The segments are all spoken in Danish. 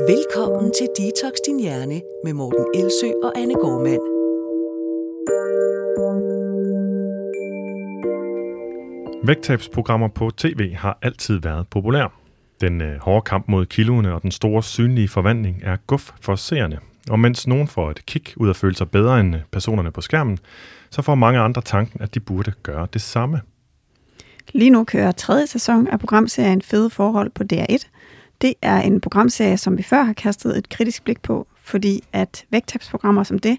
Velkommen til Detox Din Hjerne med Morten Elsø og Anne Gormand. Vægttabsprogrammer på tv har altid været populære. Den øh, hårde kamp mod kiloene og den store synlige forvandling er guf for seerne. Og mens nogen får et kick ud at føle sig bedre end personerne på skærmen, så får mange andre tanken, at de burde gøre det samme. Lige nu kører tredje sæson af programserien Fede Forhold på DR1. Det er en programserie, som vi før har kastet et kritisk blik på, fordi at vægttabsprogrammer som det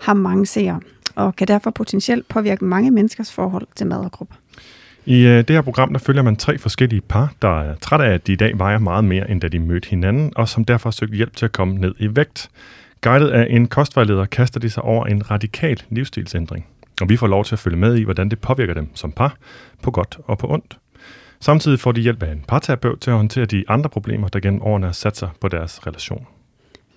har mange seere, og kan derfor potentielt påvirke mange menneskers forhold til mad og krop. I øh, det her program, der følger man tre forskellige par, der er trætte af, at de i dag vejer meget mere, end da de mødte hinanden, og som derfor søgte søgt hjælp til at komme ned i vægt. Guidet af en kostvejleder kaster de sig over en radikal livsstilsændring. Og vi får lov til at følge med i, hvordan det påvirker dem som par, på godt og på ondt. Samtidig får de hjælp af en parterapeut til at håndtere de andre problemer, der gennem årene har sat sig på deres relation.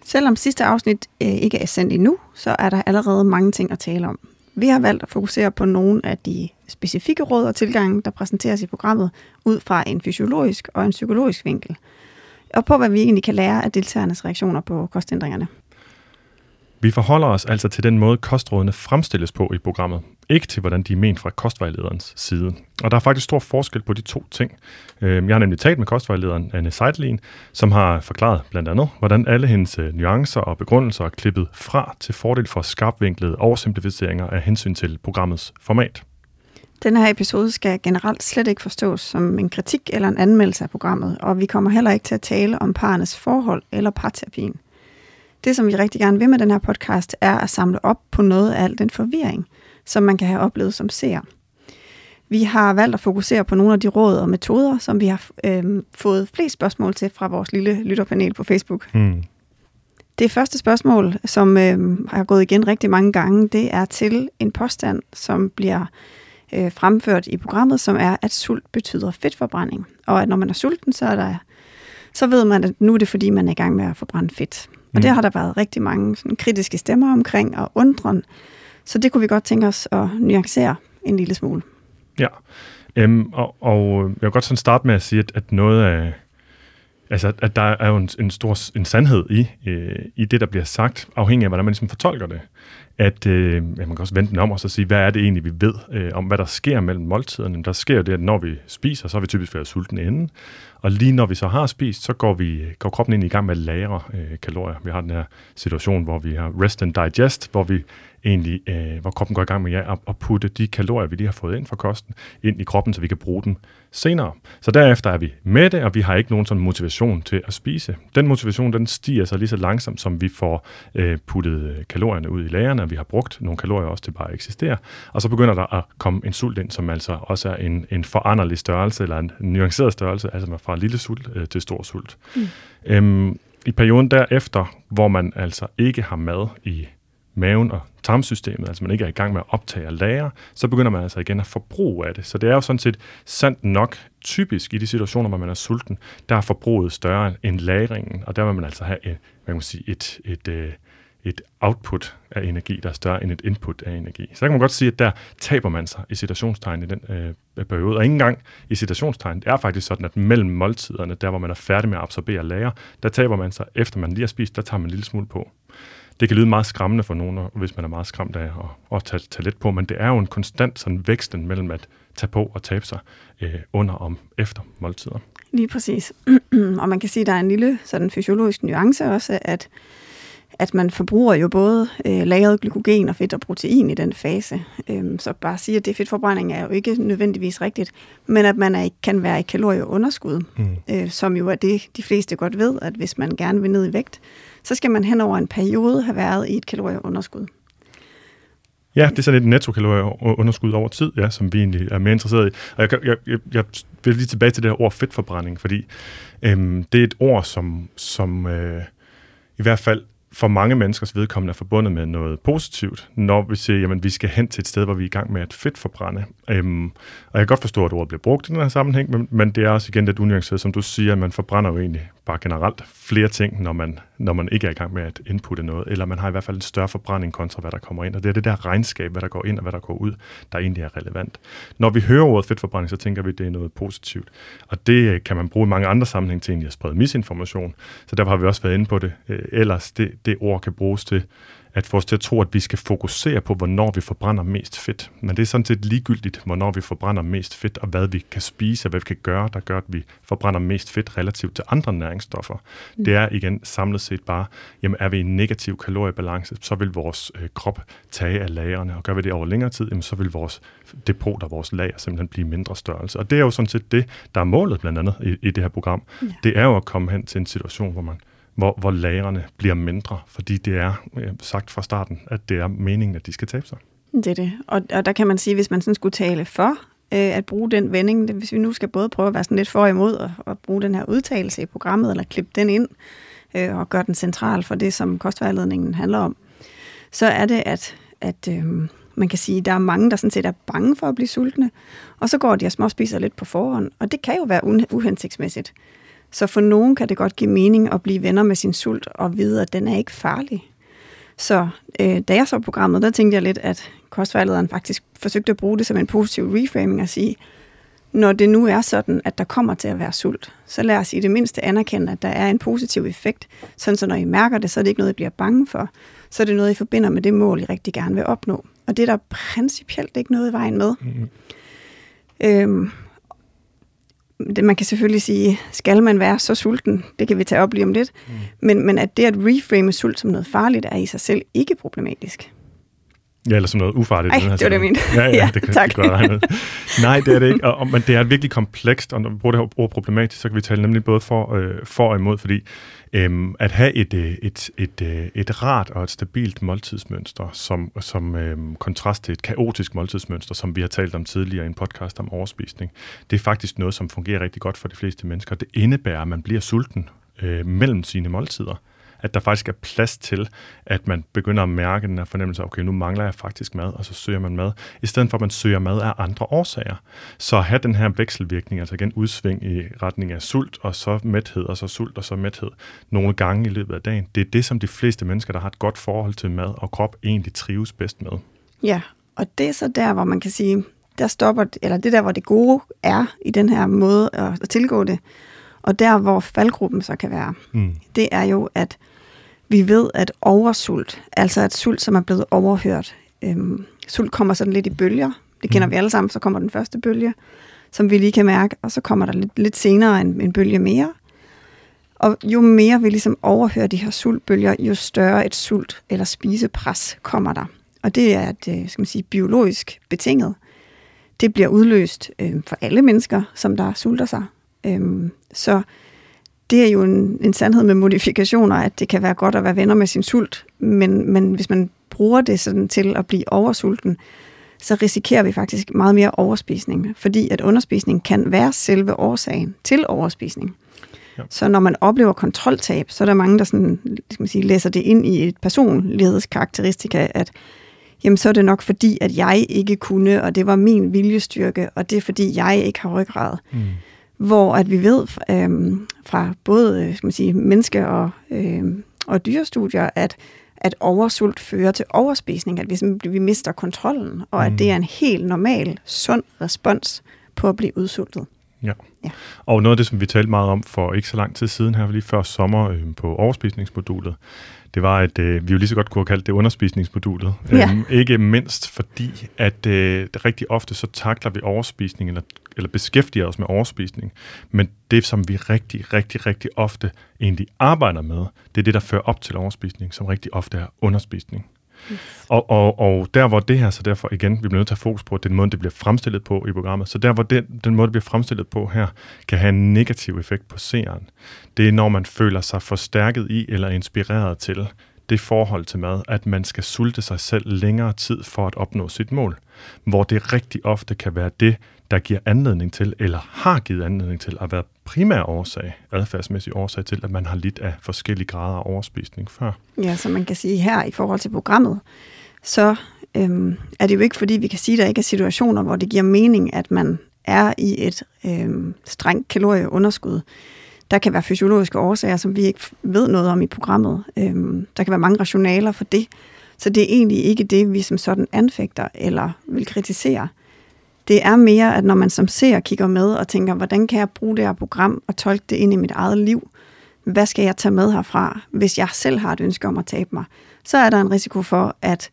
Selvom sidste afsnit øh, ikke er sendt endnu, så er der allerede mange ting at tale om. Vi har valgt at fokusere på nogle af de specifikke råd og tilgange, der præsenteres i programmet, ud fra en fysiologisk og en psykologisk vinkel. Og på, hvad vi egentlig kan lære af deltagernes reaktioner på kostændringerne. Vi forholder os altså til den måde, kostrådene fremstilles på i programmet, ikke til, hvordan de er ment fra kostvejlederens side. Og der er faktisk stor forskel på de to ting. Øhm, jeg har nemlig talt med kostvejlederen Anne Seidlin, som har forklaret blandt andet, hvordan alle hendes øh, nuancer og begrundelser er klippet fra til fordel for skarpvinklede oversimplificeringer af hensyn til programmets format. Denne her episode skal generelt slet ikke forstås som en kritik eller en anmeldelse af programmet, og vi kommer heller ikke til at tale om parernes forhold eller parterapien. Det, som vi rigtig gerne vil med den her podcast, er at samle op på noget af al den forvirring, som man kan have oplevet som seer. Vi har valgt at fokusere på nogle af de råd og metoder, som vi har øh, fået flest spørgsmål til fra vores lille lytterpanel på Facebook. Hmm. Det første spørgsmål, som øh, har gået igen rigtig mange gange, det er til en påstand, som bliver øh, fremført i programmet, som er, at sult betyder fedtforbrænding. Og at når man er sulten, så, er der, så ved man, at nu er det fordi, man er i gang med at forbrænde fedt. Og Mm. det har der været rigtig mange sådan, kritiske stemmer omkring og undren. Så det kunne vi godt tænke os at nuancere en lille smule. Ja, øhm, og, og jeg vil godt sådan starte med at sige, at, at noget af, altså at- der er jo en, en stor en sandhed i, øh, i det, der bliver sagt, afhængig af, hvordan man ligesom fortolker det. At øh, ja, man kan også vente den om og så sige, hvad er det egentlig, vi ved øh, om, hvad der sker mellem måltiderne. Der sker jo det, at når vi spiser, så har vi typisk været sultne inden. Og lige når vi så har spist, så går, vi, går kroppen ind i gang med at lagre øh, kalorier. Vi har den her situation, hvor vi har rest and digest, hvor vi egentlig, øh, hvor kroppen går i gang med ja, at, at putte de kalorier, vi lige har fået ind fra kosten, ind i kroppen, så vi kan bruge dem senere. Så derefter er vi mætte, og vi har ikke nogen sådan motivation til at spise. Den motivation, den stiger så lige så langsomt, som vi får øh, puttet øh, kalorierne ud i lagerne, og vi har brugt nogle kalorier også til bare at eksistere. Og så begynder der at komme en sult ind, som altså også er en, en foranderlig størrelse, eller en nuanceret størrelse, altså fra lille sult øh, til stor sult. Mm. Øhm, I perioden derefter, hvor man altså ikke har mad i maven og tarmsystemet, altså man ikke er i gang med at optage og lære, så begynder man altså igen at forbruge af det. Så det er jo sådan set sandt nok typisk i de situationer, hvor man er sulten, der er forbruget større end lagringen, og der vil man altså have øh, et, man kan sige, et, et, et, et output af energi, der er større end et input af energi. Så der kan man godt sige, at der taber man sig i situationstegn i den øh, periode. Og ikke engang i situationstegn. det er faktisk sådan, at mellem måltiderne, der hvor man er færdig med at absorbere og lære, der taber man sig, efter man lige har spist, der tager man en lille smule på. Det kan lyde meget skræmmende for nogen, hvis man er meget skræmt af at, at tage, tage lidt på, men det er jo en konstant sådan væksten mellem at tage på og tabe sig øh, under og efter måltider. Lige præcis. og man kan sige, at der er en lille sådan fysiologisk nuance også, at, at man forbruger jo både øh, lagret glykogen og fedt og protein i den fase. Øhm, så bare at sige, at det fedtforbrænding er jo ikke nødvendigvis rigtigt, men at man er, kan være i kalorieunderskud, Mm. øh, som jo er det, de fleste godt ved, at hvis man gerne vil ned i vægt, så skal man hen over en periode have været i et kalorieunderskud. Ja, det er sådan et nettokalorieunderskud over tid, ja, som vi egentlig er mere interesseret i. Og jeg, jeg, jeg, jeg vil lige tilbage til det her ord fedtforbrænding, fordi øhm, det er et ord, som, som øh, i hvert fald for mange menneskers vedkommende er forbundet med noget positivt, når vi siger, jamen vi skal hen til et sted, hvor vi er i gang med at fedt forbrænde. Øhm, og jeg kan godt forstå, at ordet bliver brugt i den her sammenhæng, men, men det er også igen lidt unuanceret, som du siger, at man forbrænder jo egentlig bare generelt flere ting, når man når man ikke er i gang med at inputte noget, eller man har i hvert fald en større forbrænding kontra, hvad der kommer ind. Og det er det der regnskab, hvad der går ind og hvad der går ud, der egentlig er relevant. Når vi hører ordet fedtforbrænding, så tænker vi, at det er noget positivt. Og det øh, kan man bruge i mange andre sammenhænge til egentlig at sprede misinformation. Så derfor har vi også været inde på det. Øh, ellers det, det ord kan bruges til at få os til at tro, at vi skal fokusere på, hvornår vi forbrænder mest fedt. Men det er sådan set ligegyldigt, hvornår vi forbrænder mest fedt, og hvad vi kan spise, og hvad vi kan gøre, der gør, at vi forbrænder mest fedt relativt til andre næringsstoffer. Mm. Det er igen samlet set bare, jamen er vi i en negativ kaloriebalance, så vil vores øh, krop tage af lagerne, og gør vi det over længere tid, jamen, så vil vores depot og vores lager simpelthen blive mindre størrelse. Og det er jo sådan set det, der er målet blandt andet i, i det her program. Ja. Det er jo at komme hen til en situation, hvor man hvor, hvor lagerne bliver mindre, fordi det er øh, sagt fra starten, at det er meningen, at de skal tabe sig. Det er det. Og, og der kan man sige, hvis man sådan skulle tale for øh, at bruge den vending, hvis vi nu skal både prøve at være sådan lidt for og imod og, og bruge den her udtalelse i programmet, eller klippe den ind øh, og gøre den central for det, som kostvejledningen handler om, så er det, at, at øh, man kan sige, at der er mange, der sådan set er bange for at blive sultne, og så går de og småspiser lidt på forhånd, og det kan jo være uhensigtsmæssigt. Så for nogen kan det godt give mening at blive venner med sin sult og vide, at den er ikke farlig. Så øh, da jeg så programmet, der tænkte jeg lidt, at kostvejlederen faktisk forsøgte at bruge det som en positiv reframing og sige, når det nu er sådan, at der kommer til at være sult, så lad os i det mindste anerkende, at der er en positiv effekt. Sådan så når I mærker det, så er det ikke noget, I bliver bange for. Så er det noget, I forbinder med det mål, I rigtig gerne vil opnå. Og det er der principielt ikke noget i vejen med. Mm-hmm. Øhm, man kan selvfølgelig sige, skal man være så sulten? Det kan vi tage op lige om lidt. Mm. Men, men at det at reframe sult som noget farligt, er i sig selv ikke problematisk. Ja, eller som noget ufarligt. Ej, det var det, mente. Ja, ja, ja det kan tak. det godt med. Nej, det er det ikke. Og, og, men det er virkelig komplekst, og når vi bruger det her ord problematisk, så kan vi tale nemlig både for, øh, for og imod, fordi øhm, at have et, øh, et, et, et, et rart og et stabilt måltidsmønster, som, som øhm, kontrast til et kaotisk måltidsmønster, som vi har talt om tidligere i en podcast om overspisning, det er faktisk noget, som fungerer rigtig godt for de fleste mennesker. Det indebærer, at man bliver sulten øh, mellem sine måltider at der faktisk er plads til, at man begynder at mærke den her fornemmelse af, okay, nu mangler jeg faktisk mad, og så søger man mad, i stedet for at man søger mad af andre årsager. Så at have den her vekselvirkning, altså igen udsving i retning af sult, og så mæthed, og så sult, og så mæthed, nogle gange i løbet af dagen, det er det, som de fleste mennesker, der har et godt forhold til mad og krop, egentlig trives bedst med. Ja, og det er så der, hvor man kan sige, der stopper, eller det der, hvor det gode er i den her måde at, at tilgå det, og der, hvor faldgruppen så kan være, mm. det er jo, at vi ved, at oversult, altså at sult, som er blevet overhørt, øhm, sult kommer sådan lidt i bølger. Det kender mm. vi alle sammen. Så kommer den første bølge, som vi lige kan mærke, og så kommer der lidt, lidt senere en, en bølge mere. Og jo mere vi ligesom overhører de her sultbølger, jo større et sult- eller spisepres kommer der. Og det er et, øh, skal man sige, biologisk betinget. Det bliver udløst øh, for alle mennesker, som der sulter sig. Øhm, så det er jo en, en sandhed med modifikationer, at det kan være godt at være venner med sin sult, men, men hvis man bruger det sådan til at blive oversulten, så risikerer vi faktisk meget mere overspisning, fordi at underspisning kan være selve årsagen til overspisning. Ja. Så når man oplever kontroltab, så er der mange, der sådan, skal man sige, læser det ind i et personlighedskarakteristika, at jamen, så er det nok fordi, at jeg ikke kunne, og det var min viljestyrke, og det er fordi, jeg ikke har ryggrad. Mm hvor at vi ved øh, fra både øh, skal man sige, menneske- og, øh, og dyrestudier, at, at oversult fører til overspisning, at vi, vi mister kontrollen, og mm. at det er en helt normal, sund respons på at blive udsultet. Ja. ja. Og noget af det, som vi talte meget om for ikke så lang tid siden her, lige før sommer øh, på overspisningsmodulet, det var, at øh, vi jo lige så godt kunne have kaldt det underspisningsmodulet. Ja. Øhm, ikke mindst fordi, at øh, rigtig ofte så takler vi overspisning, eller, eller beskæftiger os med overspisning. Men det, som vi rigtig, rigtig, rigtig ofte egentlig arbejder med, det er det, der fører op til overspisning, som rigtig ofte er underspisning. Yes. Og, og, og der hvor det her, så derfor igen, vi bliver nødt til at fokus på, den måde, det bliver fremstillet på i programmet. Så der hvor det, den måde, det bliver fremstillet på her, kan have en negativ effekt på seeren. Det er, når man føler sig forstærket i eller inspireret til det forhold til mad, at man skal sulte sig selv længere tid for at opnå sit mål. Hvor det rigtig ofte kan være det, der giver anledning til, eller har givet anledning til, at være primær årsag, adfærdsmæssig årsag til, at man har lidt af forskellige grader af overspisning før. Ja, så man kan sige her i forhold til programmet, så øhm, er det jo ikke fordi, vi kan sige, at der ikke er situationer, hvor det giver mening, at man er i et øhm, strengt kalorieunderskud. Der kan være fysiologiske årsager, som vi ikke ved noget om i programmet. Øhm, der kan være mange rationaler for det. Så det er egentlig ikke det, vi som sådan anfægter eller vil kritisere. Det er mere, at når man som ser kigger med og tænker, hvordan kan jeg bruge det her program og tolke det ind i mit eget liv? Hvad skal jeg tage med herfra, hvis jeg selv har et ønske om at tabe mig? Så er der en risiko for, at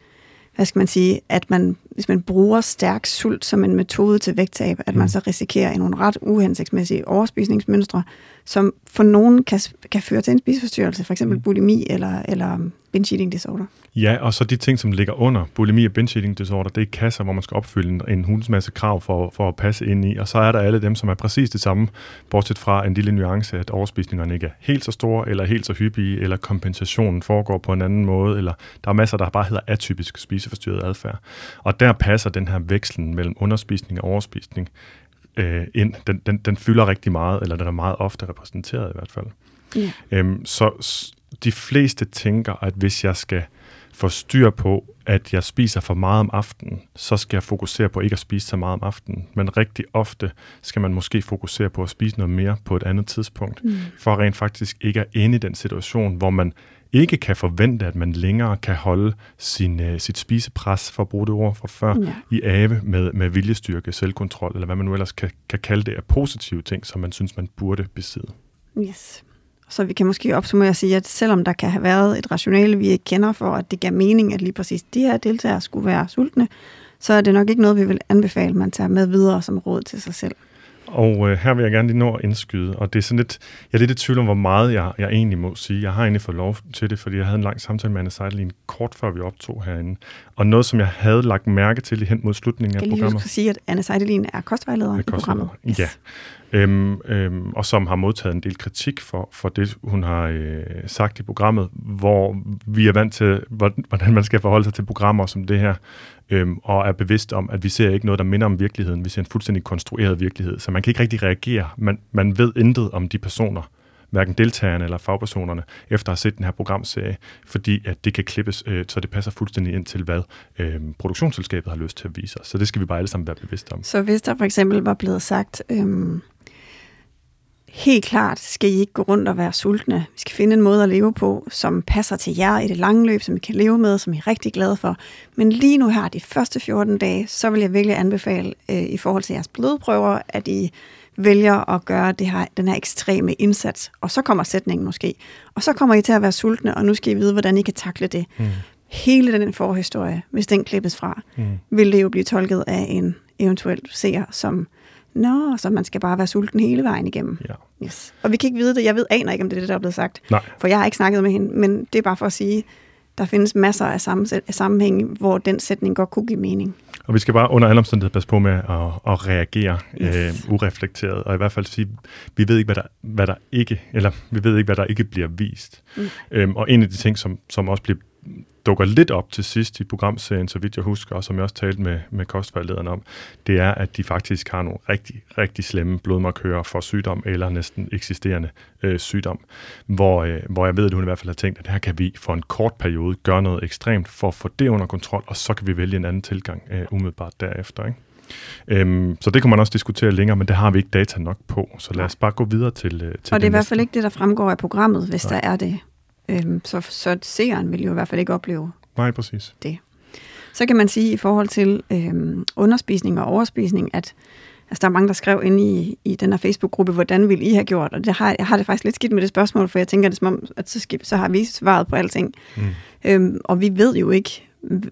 hvad skal man sige, at man, hvis man bruger stærk sult som en metode til vægttab, at man mm. så risikerer nogle ret uhensigtsmæssige overspisningsmønstre, som for nogen kan, kan føre til en spiseforstyrrelse, f.eks. Mm. bulimi eller, eller binge eating disorder. Ja, og så de ting, som ligger under bulimi og binge eating disorder, det er kasser, hvor man skal opfylde en, en hunds masse krav for, for at passe ind i, og så er der alle dem, som er præcis det samme, bortset fra en lille nuance, at overspisningerne ikke er helt så store, eller helt så hyppige, eller kompensationen foregår på en anden måde, eller der er masser, der bare hedder atypisk spiseforstyrret adfærd. Og der passer den her vekslen mellem underspisning og overspisning øh, ind. Den, den, den fylder rigtig meget, eller den er meget ofte repræsenteret i hvert fald. Ja. Øhm, så de fleste tænker, at hvis jeg skal få styr på, at jeg spiser for meget om aftenen, så skal jeg fokusere på ikke at spise så meget om aftenen. Men rigtig ofte skal man måske fokusere på at spise noget mere på et andet tidspunkt, mm. for rent faktisk ikke at ende i den situation, hvor man ikke kan forvente, at man længere kan holde sin, uh, sit spisepres, for at bruge det ord fra før, ja. i ave med, med viljestyrke, selvkontrol, eller hvad man nu ellers kan, kan kalde det af positive ting, som man synes, man burde besidde. Yes. Så vi kan måske opsummere og sige, at selvom der kan have været et rationale, vi ikke kender for, at det gav mening, at lige præcis de her deltagere skulle være sultne, så er det nok ikke noget, vi vil anbefale, man tager med videre som råd til sig selv. Og øh, her vil jeg gerne lige nå at indskyde, og det er sådan lidt, jeg er lidt i tvivl om, hvor meget jeg, jeg egentlig må sige. Jeg har egentlig fået lov til det, fordi jeg havde en lang samtale med Anna Seidelin kort før vi optog herinde. Og noget, som jeg havde lagt mærke til hen mod slutningen af programmet. Kan lige huske at sige, at Anna Seidelin er kostvejleder i programmet. Yes. Ja, øhm, øhm, og som har modtaget en del kritik for, for det, hun har øh, sagt i programmet, hvor vi er vant til, hvordan man skal forholde sig til programmer som det her, øhm, og er bevidst om, at vi ser ikke noget, der minder om virkeligheden. Vi ser en fuldstændig konstrueret virkelighed, så man kan ikke rigtig reagere. Man, man ved intet om de personer, hverken deltagerne eller fagpersonerne, efter at have set den her programserie, fordi at det kan klippes, øh, så det passer fuldstændig ind til, hvad øh, produktionsselskabet har lyst til at vise os. Så det skal vi bare alle sammen være bevidste om. Så hvis der for eksempel var blevet sagt, øh, helt klart skal I ikke gå rundt og være sultne. Vi skal finde en måde at leve på, som passer til jer i det lange løb, som I kan leve med, som I er rigtig glade for. Men lige nu her, de første 14 dage, så vil jeg virkelig anbefale øh, i forhold til jeres blodprøver, at I vælger at gøre det her, den her ekstreme indsats. Og så kommer sætningen måske. Og så kommer I til at være sultne, og nu skal I vide, hvordan I kan takle det. Mm. Hele den forhistorie, hvis den klippes fra, mm. vil det jo blive tolket af en eventuel seer som Nå, så man skal bare være sulten hele vejen igennem. Ja. Yes. Og vi kan ikke vide det. Jeg ved, aner ikke, om det er det, der er blevet sagt. Nej. For jeg har ikke snakket med hende, men det er bare for at sige, der findes masser af sammenhæng, hvor den sætning godt kunne give mening. Og vi skal bare under alle omstændigheder passe på med at, at reagere yes. øh, ureflekteret, og i hvert fald sige, vi ved ikke, hvad der, hvad der ikke, eller vi ved ikke, hvad der ikke bliver vist. Mm. Øhm, og en af de ting, som, som også bliver dukker lidt op til sidst i programserien, så vidt jeg husker, og som jeg også talte med, med kostvejlederen om, det er, at de faktisk har nogle rigtig, rigtig slemme blodmarkører for sygdom, eller næsten eksisterende øh, sygdom, hvor, øh, hvor jeg ved, at hun i hvert fald har tænkt, at her kan vi for en kort periode gøre noget ekstremt for at få det under kontrol, og så kan vi vælge en anden tilgang øh, umiddelbart derefter. Ikke? Øhm, så det kan man også diskutere længere, men det har vi ikke data nok på, så lad os bare gå videre til, øh, til Og det er i hvert fald ikke det, der fremgår af programmet, hvis Nej. der er det. Øhm, så, så seeren vil jo i hvert fald ikke opleve Nej, præcis. det. Så kan man sige i forhold til øhm, underspisning og overspisning, at altså, der er mange, der skrev ind i, i den her Facebook-gruppe, hvordan vil I have gjort? Og det har, jeg har det faktisk lidt skidt med det spørgsmål, for jeg tænker det som om, at så, skal, så har vi svaret på alting. Mm. Øhm, og vi ved jo ikke,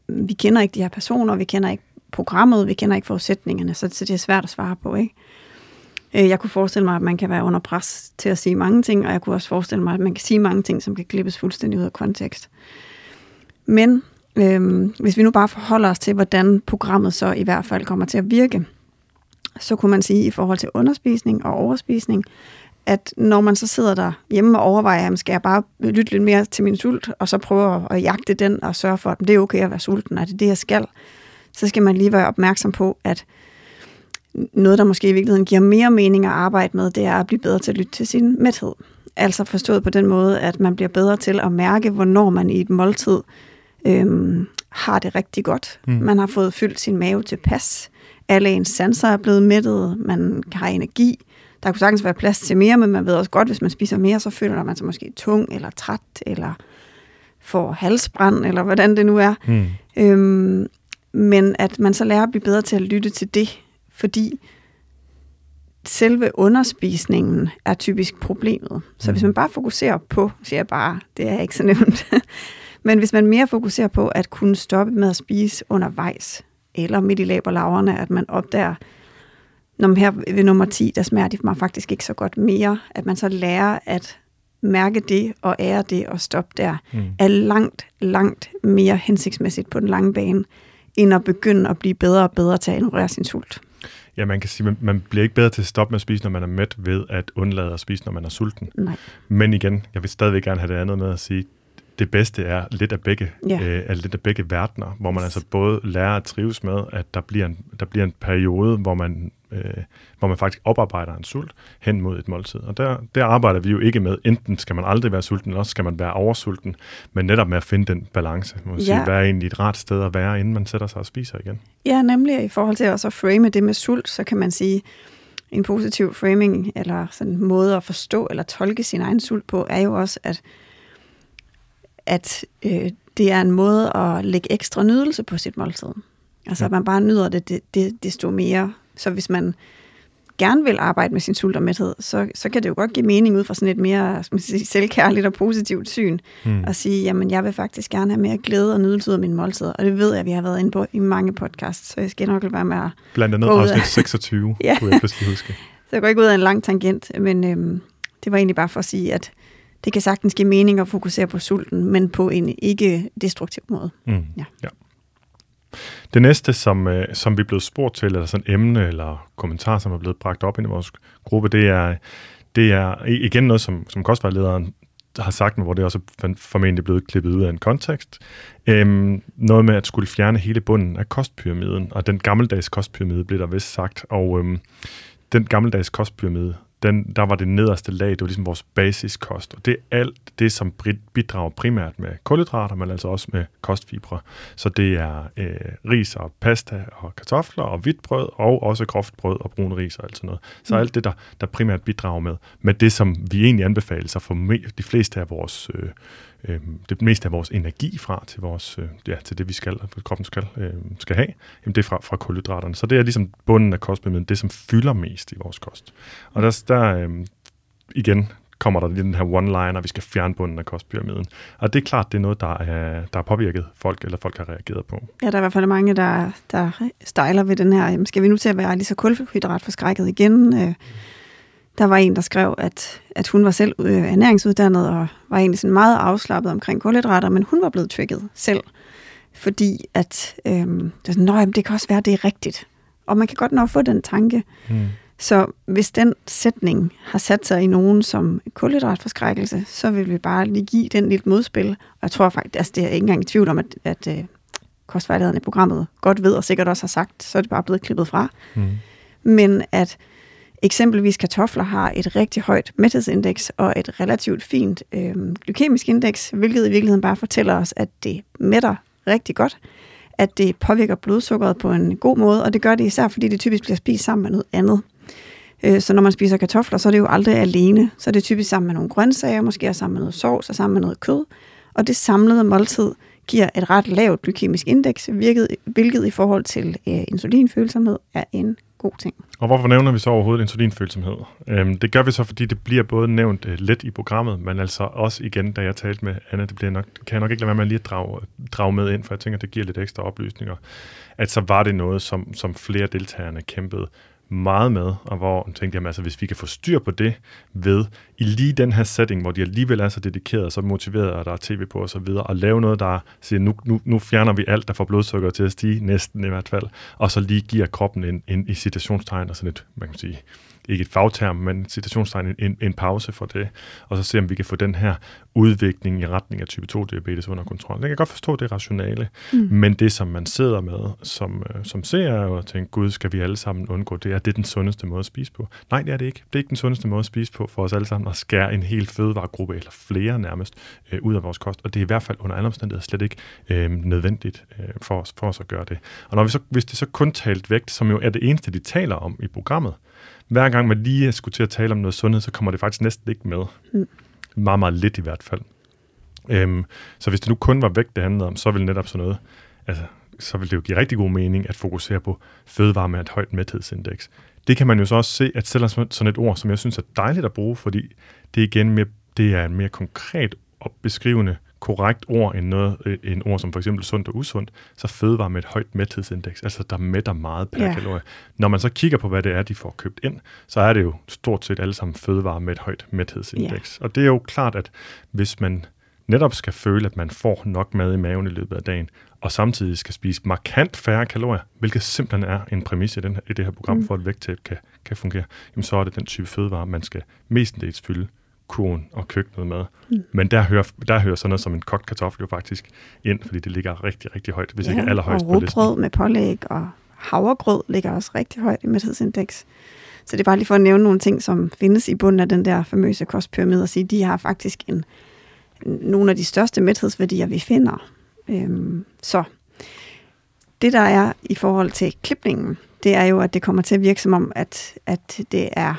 vi kender ikke de her personer, vi kender ikke programmet, vi kender ikke forudsætningerne, så, så det er svært at svare på, ikke? Øh, jeg kunne forestille mig, at man kan være under pres til at sige mange ting, og jeg kunne også forestille mig, at man kan sige mange ting, som kan klippes fuldstændig ud af kontekst. Men øhm, hvis vi nu bare forholder os til, hvordan programmet så i hvert fald kommer til at virke, så kunne man sige i forhold til underspisning og overspisning, at når man så sidder der hjemme og overvejer, skal jeg bare lytte lidt mere til min sult, og så prøve at jagte den og sørge for, at det er okay at være sulten, og det er det, jeg skal, så skal man lige være opmærksom på, at noget, der måske i virkeligheden giver mere mening at arbejde med, det er at blive bedre til at lytte til sin mæthed. Altså forstået på den måde, at man bliver bedre til at mærke, hvornår man i et måltid øhm, har det rigtig godt. Mm. Man har fået fyldt sin mave til pas. Alle ens sanser er blevet mættet. Man har energi. Der kunne sagtens være plads til mere, men man ved også godt, hvis man spiser mere, så føler man sig måske tung eller træt, eller får halsbrand, eller hvordan det nu er. Mm. Øhm, men at man så lærer at blive bedre til at lytte til det, fordi selve underspisningen er typisk problemet. Så hvis man bare fokuserer på, siger jeg bare, det er ikke så nemt, men hvis man mere fokuserer på at kunne stoppe med at spise undervejs, eller midt i laberlaverne, at man opdager, når her ved nummer 10, der smager det mig faktisk ikke så godt mere, at man så lærer at mærke det og ære det og stoppe der, mm. er langt, langt mere hensigtsmæssigt på den lange bane, end at begynde at blive bedre og bedre til at ignorere sin sult. Ja, man kan sige, man, man bliver ikke bedre til at stoppe med at spise, når man er mæt, ved at undlade at spise, når man er sulten. Nej. Men igen, jeg vil stadigvæk gerne have det andet med at sige, det bedste er lidt af begge, Ja. øh, er lidt af begge verdener, hvor man altså både lærer at trives med, at der bliver en, der bliver en periode, hvor man, øh, hvor man faktisk oparbejder en sult hen mod et måltid. Og der, der arbejder vi jo ikke med, enten skal man aldrig være sulten, eller også skal man være oversulten, men netop med at finde den balance. Man Ja. sige, hvad er egentlig et rart sted at være, inden man sætter sig og spiser igen. Ja, nemlig i forhold til også at frame det med sult, så kan man sige, en positiv framing, eller sådan en måde at forstå eller tolke sin egen sult på, er jo også, at, at øh, det er en måde at lægge ekstra nydelse på sit måltid. Altså, Ja. at man bare nyder det, det, det desto mere. Så hvis man gerne vil arbejde med sin sult og mæthed, så, så kan det jo godt give mening ud fra sådan et mere man sige, selvkærligt og positivt syn, Mm. og sige, jamen jeg vil faktisk gerne have mere glæde og nydelse ud af min måltid, og det ved jeg, at vi har været inde på i mange podcasts, så jeg skal nok være med at Blandt andet afsnit 26, Ja. kunne jeg pludselig huske. Så jeg går ikke ud af en lang tangent, men øhm, det var egentlig bare for at sige, at det kan sagtens give mening at fokusere på sulten, men på en ikke-destruktiv måde. Mm. Ja. ja. Det næste, som, øh, som vi er blevet spurgt til, eller sådan et emne eller kommentar, som er blevet bragt op ind i vores gruppe, det er, det er igen noget, som, som kostvejlederen har sagt, men hvor det også er formentlig blevet klippet ud af en kontekst. Øhm, noget med at skulle fjerne hele bunden af kostpyramiden, og den gammeldags kostpyramide blev der vist sagt, og øhm, den gammeldags kostpyramide, den, der var det nederste lag, det var ligesom vores basiskost, og det er alt det, som bidrager primært med kulhydrater, men altså også med kostfibre. Så det er øh, ris og pasta og kartofler og hvidt brød, og også groft brød og brun ris og alt sådan noget. Så Mm. alt det, der, der primært bidrager med, med det, som vi egentlig anbefaler sig for de fleste af vores, øh, øh, det meste af vores energi fra til, vores, øh, ja, til det, vi skal, kroppen skal, øh, skal have, jamen det er fra, fra kulhydraterne. Så det er ligesom bunden af kostpyramiden, det som fylder mest i vores kost. Og der, der øh, igen kommer der lige den her one-liner, vi skal fjerne bunden af kostpyramiden. Og det er klart, det er noget, der er, der er påvirket folk, eller folk har reageret på. Ja, der er i hvert fald mange, der, der stejler ved den her, jamen, skal vi nu til at være lige så kulhydratforskrækket igen? Øh, der var en, der skrev, at, at hun var selv øh, ernæringsuddannet og var egentlig sådan meget afslappet omkring kulhydrater, men hun var blevet trigget selv, fordi at øh, det, er sådan, "Nå, jamen, det kan også være, det er rigtigt. Og man kan godt nok få den tanke. Mm. Så hvis den sætning har sat sig i nogen som kulhydratforskrækkelse, så vil vi bare lige give den lidt modspil. Og jeg tror faktisk, altså det er jeg ikke engang i tvivl om, at, at øh, kostvejlederen i programmet godt ved og sikkert også har sagt, så er det bare blevet klippet fra. Mm. Men at eksempelvis kartofler har et rigtig højt mæthedsindeks og et relativt fint øh, glykemisk indeks, hvilket i virkeligheden bare fortæller os, at det mætter rigtig godt, at det påvirker blodsukkeret på en god måde, og det gør det især, fordi det typisk bliver spist sammen med noget andet. Øh, Så når man spiser kartofler, så er det jo aldrig alene. Så er det typisk sammen med nogle grøntsager, måske også sammen med noget sovs og sammen med noget kød. Og det samlede måltid giver et ret lavt glykemisk indeks, hvilket, hvilket i forhold til øh, insulinfølsomhed er en god ting. Og hvorfor nævner vi så overhovedet insulinfølsomhed? Øhm, det gør vi så, fordi det bliver både nævnt øh, let i programmet, men altså også igen, da jeg talte med Anna, det bliver nok, kan jeg nok ikke lade være med at lige at drage, drage med ind, for jeg tænker, det giver lidt ekstra oplysninger, at så var det noget, som, som flere deltagerne kæmpede meget med, og hvor jeg tænkte, jamen, altså, hvis vi kan få styr på det ved, i lige den her setting, hvor de alligevel er så dedikerede, så motiverede, og der er tv på og så videre, og lave noget, der siger, nu, nu, nu fjerner vi alt, der får blodsukker til at stige, næsten i hvert fald, og så lige giver kroppen en, en i citationstegn, og sådan et, man kan sige, ikke et fagterm, men citationstegn, en, en pause for det, og så se, om vi kan få den her udvikling i retning af type 2-diabetes under kontrol. Jeg kan godt forstå det rationale, mm. men det, som man sidder med som, øh, som ser, og tænker, gud, skal vi alle sammen undgå det, er det den sundeste måde at spise på? Nej, det er det ikke. Det er ikke den sundeste måde at spise på for os alle sammen, at skære en hel fødevaregruppe, eller flere nærmest, øh, ud af vores kost, og det er i hvert fald under alle omstændigheder slet ikke øh, nødvendigt øh, for, os, for os at gøre det. Og når vi så, hvis det så kun talt vægt, som jo er det eneste, de taler om i programmet, hver gang man lige skulle til at tale om noget sundhed, så kommer det faktisk næsten ikke med. Mm. Meget, meget lidt i hvert fald. Øhm, så hvis det nu kun var vægt, det handlede om, så ville netop sådan noget, altså, så ville det jo give rigtig god mening at fokusere på fødevare med et højt mæthedsindeks. Det kan man jo så også se, at selvom sådan et ord, som jeg synes er dejligt at bruge, fordi det igen mere, det er en mere konkret og beskrivende korrekt ord end noget, øh, en ord som for eksempel sundt og usundt, så fødevare med et højt mæthedsindeks, altså der mætter meget per ja. kalorie. Når man så kigger på, hvad det er, de får købt ind, så er det jo stort set alle sammen fødevare med et højt mæthedsindeks. Ja. Og det er jo klart, at hvis man netop skal føle, at man får nok mad i maven i løbet af dagen, og samtidig skal spise markant færre kalorier, hvilket simpelthen er en præmis i, den, i det her program, mm. for at vægttab kan, kan fungere, jamen så er det den type fødevare, man skal mestendels fylde kurven og køkkenet med. Mm. Men der hører, der hører sådan noget som en kogt kartoffel jo faktisk ind, fordi det ligger rigtig, rigtig højt, hvis ja, ikke allerhøjst på listen. og med pålæg og havregrød ligger også rigtig højt i mæthedsindeks. Så det er bare lige for at nævne nogle ting, som findes i bunden af den der famøse kostpyramide, og sige, de har faktisk en, nogle af de største mæthedsværdier, vi finder. Øhm, så det, der er i forhold til klipningen, det er jo, at det kommer til at virke som om, at, at det er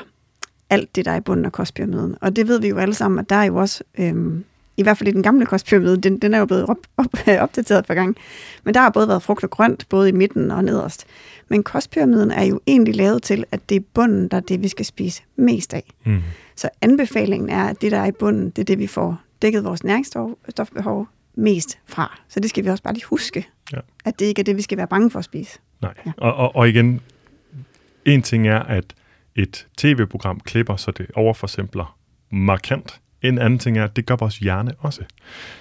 alt det, der er i bunden af kostpyramiden. Og det ved vi jo alle sammen, at der er jo også, øhm, i hvert fald i den gamle kostpyramide, den, den er jo blevet op, op, opdateret for gang, men der har både været frugt og grønt, både i midten og nederst. Men kostpyramiden er jo egentlig lavet til, at det er bunden, der er det, vi skal spise mest af. Mm. Så anbefalingen er, at det, der er i bunden, det er det, vi får dækket vores næringsstofbehov mest fra. Så det skal vi også bare lige huske, ja. at det ikke er det, vi skal være bange for at spise. Nej, ja. og, og, og igen, en ting er, at et tv-program klipper, så det overforsimpler markant. En anden ting er, at det gør vores hjerne også.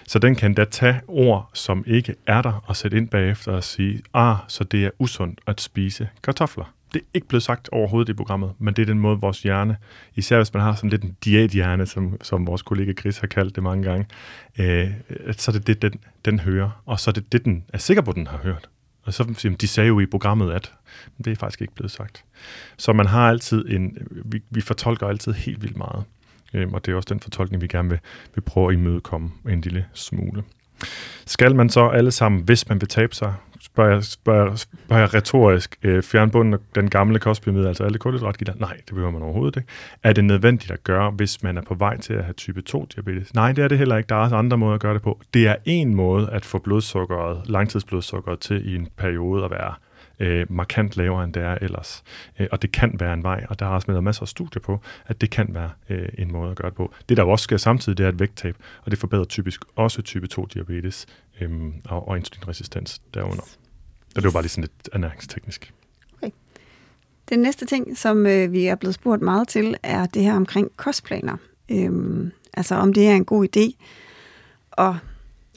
Så den kan da tage ord, som ikke er der, og sætte ind bagefter og sige, ah, så det er usundt at spise kartofler. Det er ikke blevet sagt overhovedet i programmet, men det er den måde, vores hjerne, især hvis man har sådan lidt en diæthjerne, som, som vores kollega Chris har kaldt det mange gange, øh, så er det det, den, den hører, og så er det det, den er sikker på, den har hørt. Og så siger de sagde jo i programmet, at men det er faktisk ikke blevet sagt. Så man har altid en, vi, vi fortolker altid helt vildt meget. Øhm, og det er også den fortolkning, vi gerne vil, vil prøve at imødekomme en lille smule. Skal man så alle sammen, hvis man vil tabe sig, spørger spørger, spørger retorisk, øh, fjernbunden af den gamle kostpyramide, altså alle kulhydratkilder? Nej, det behøver man overhovedet ikke. Er det nødvendigt at gøre, hvis man er på vej til at have type 2-diabetes? Nej, det er det heller ikke. Der er også andre måder at gøre det på. Det er en måde at få blodsukkeret, langtidsblodsukkeret til i en periode at være øh, markant lavere, end det er ellers. Øh, og det kan være en vej, og der har også været masser af studier på, at det kan være øh, en måde at gøre det på. Det, der også sker samtidig, det er et vægttab, og det forbedrer typisk også type 2-diabetes øh, og, og insulinresistens derunder. Det var bare lige sådan lidt ernæringsteknisk. Okay. Den næste ting, som øh, vi er blevet spurgt meget til, er det her omkring kostplaner. Øhm, altså om det er en god idé. Og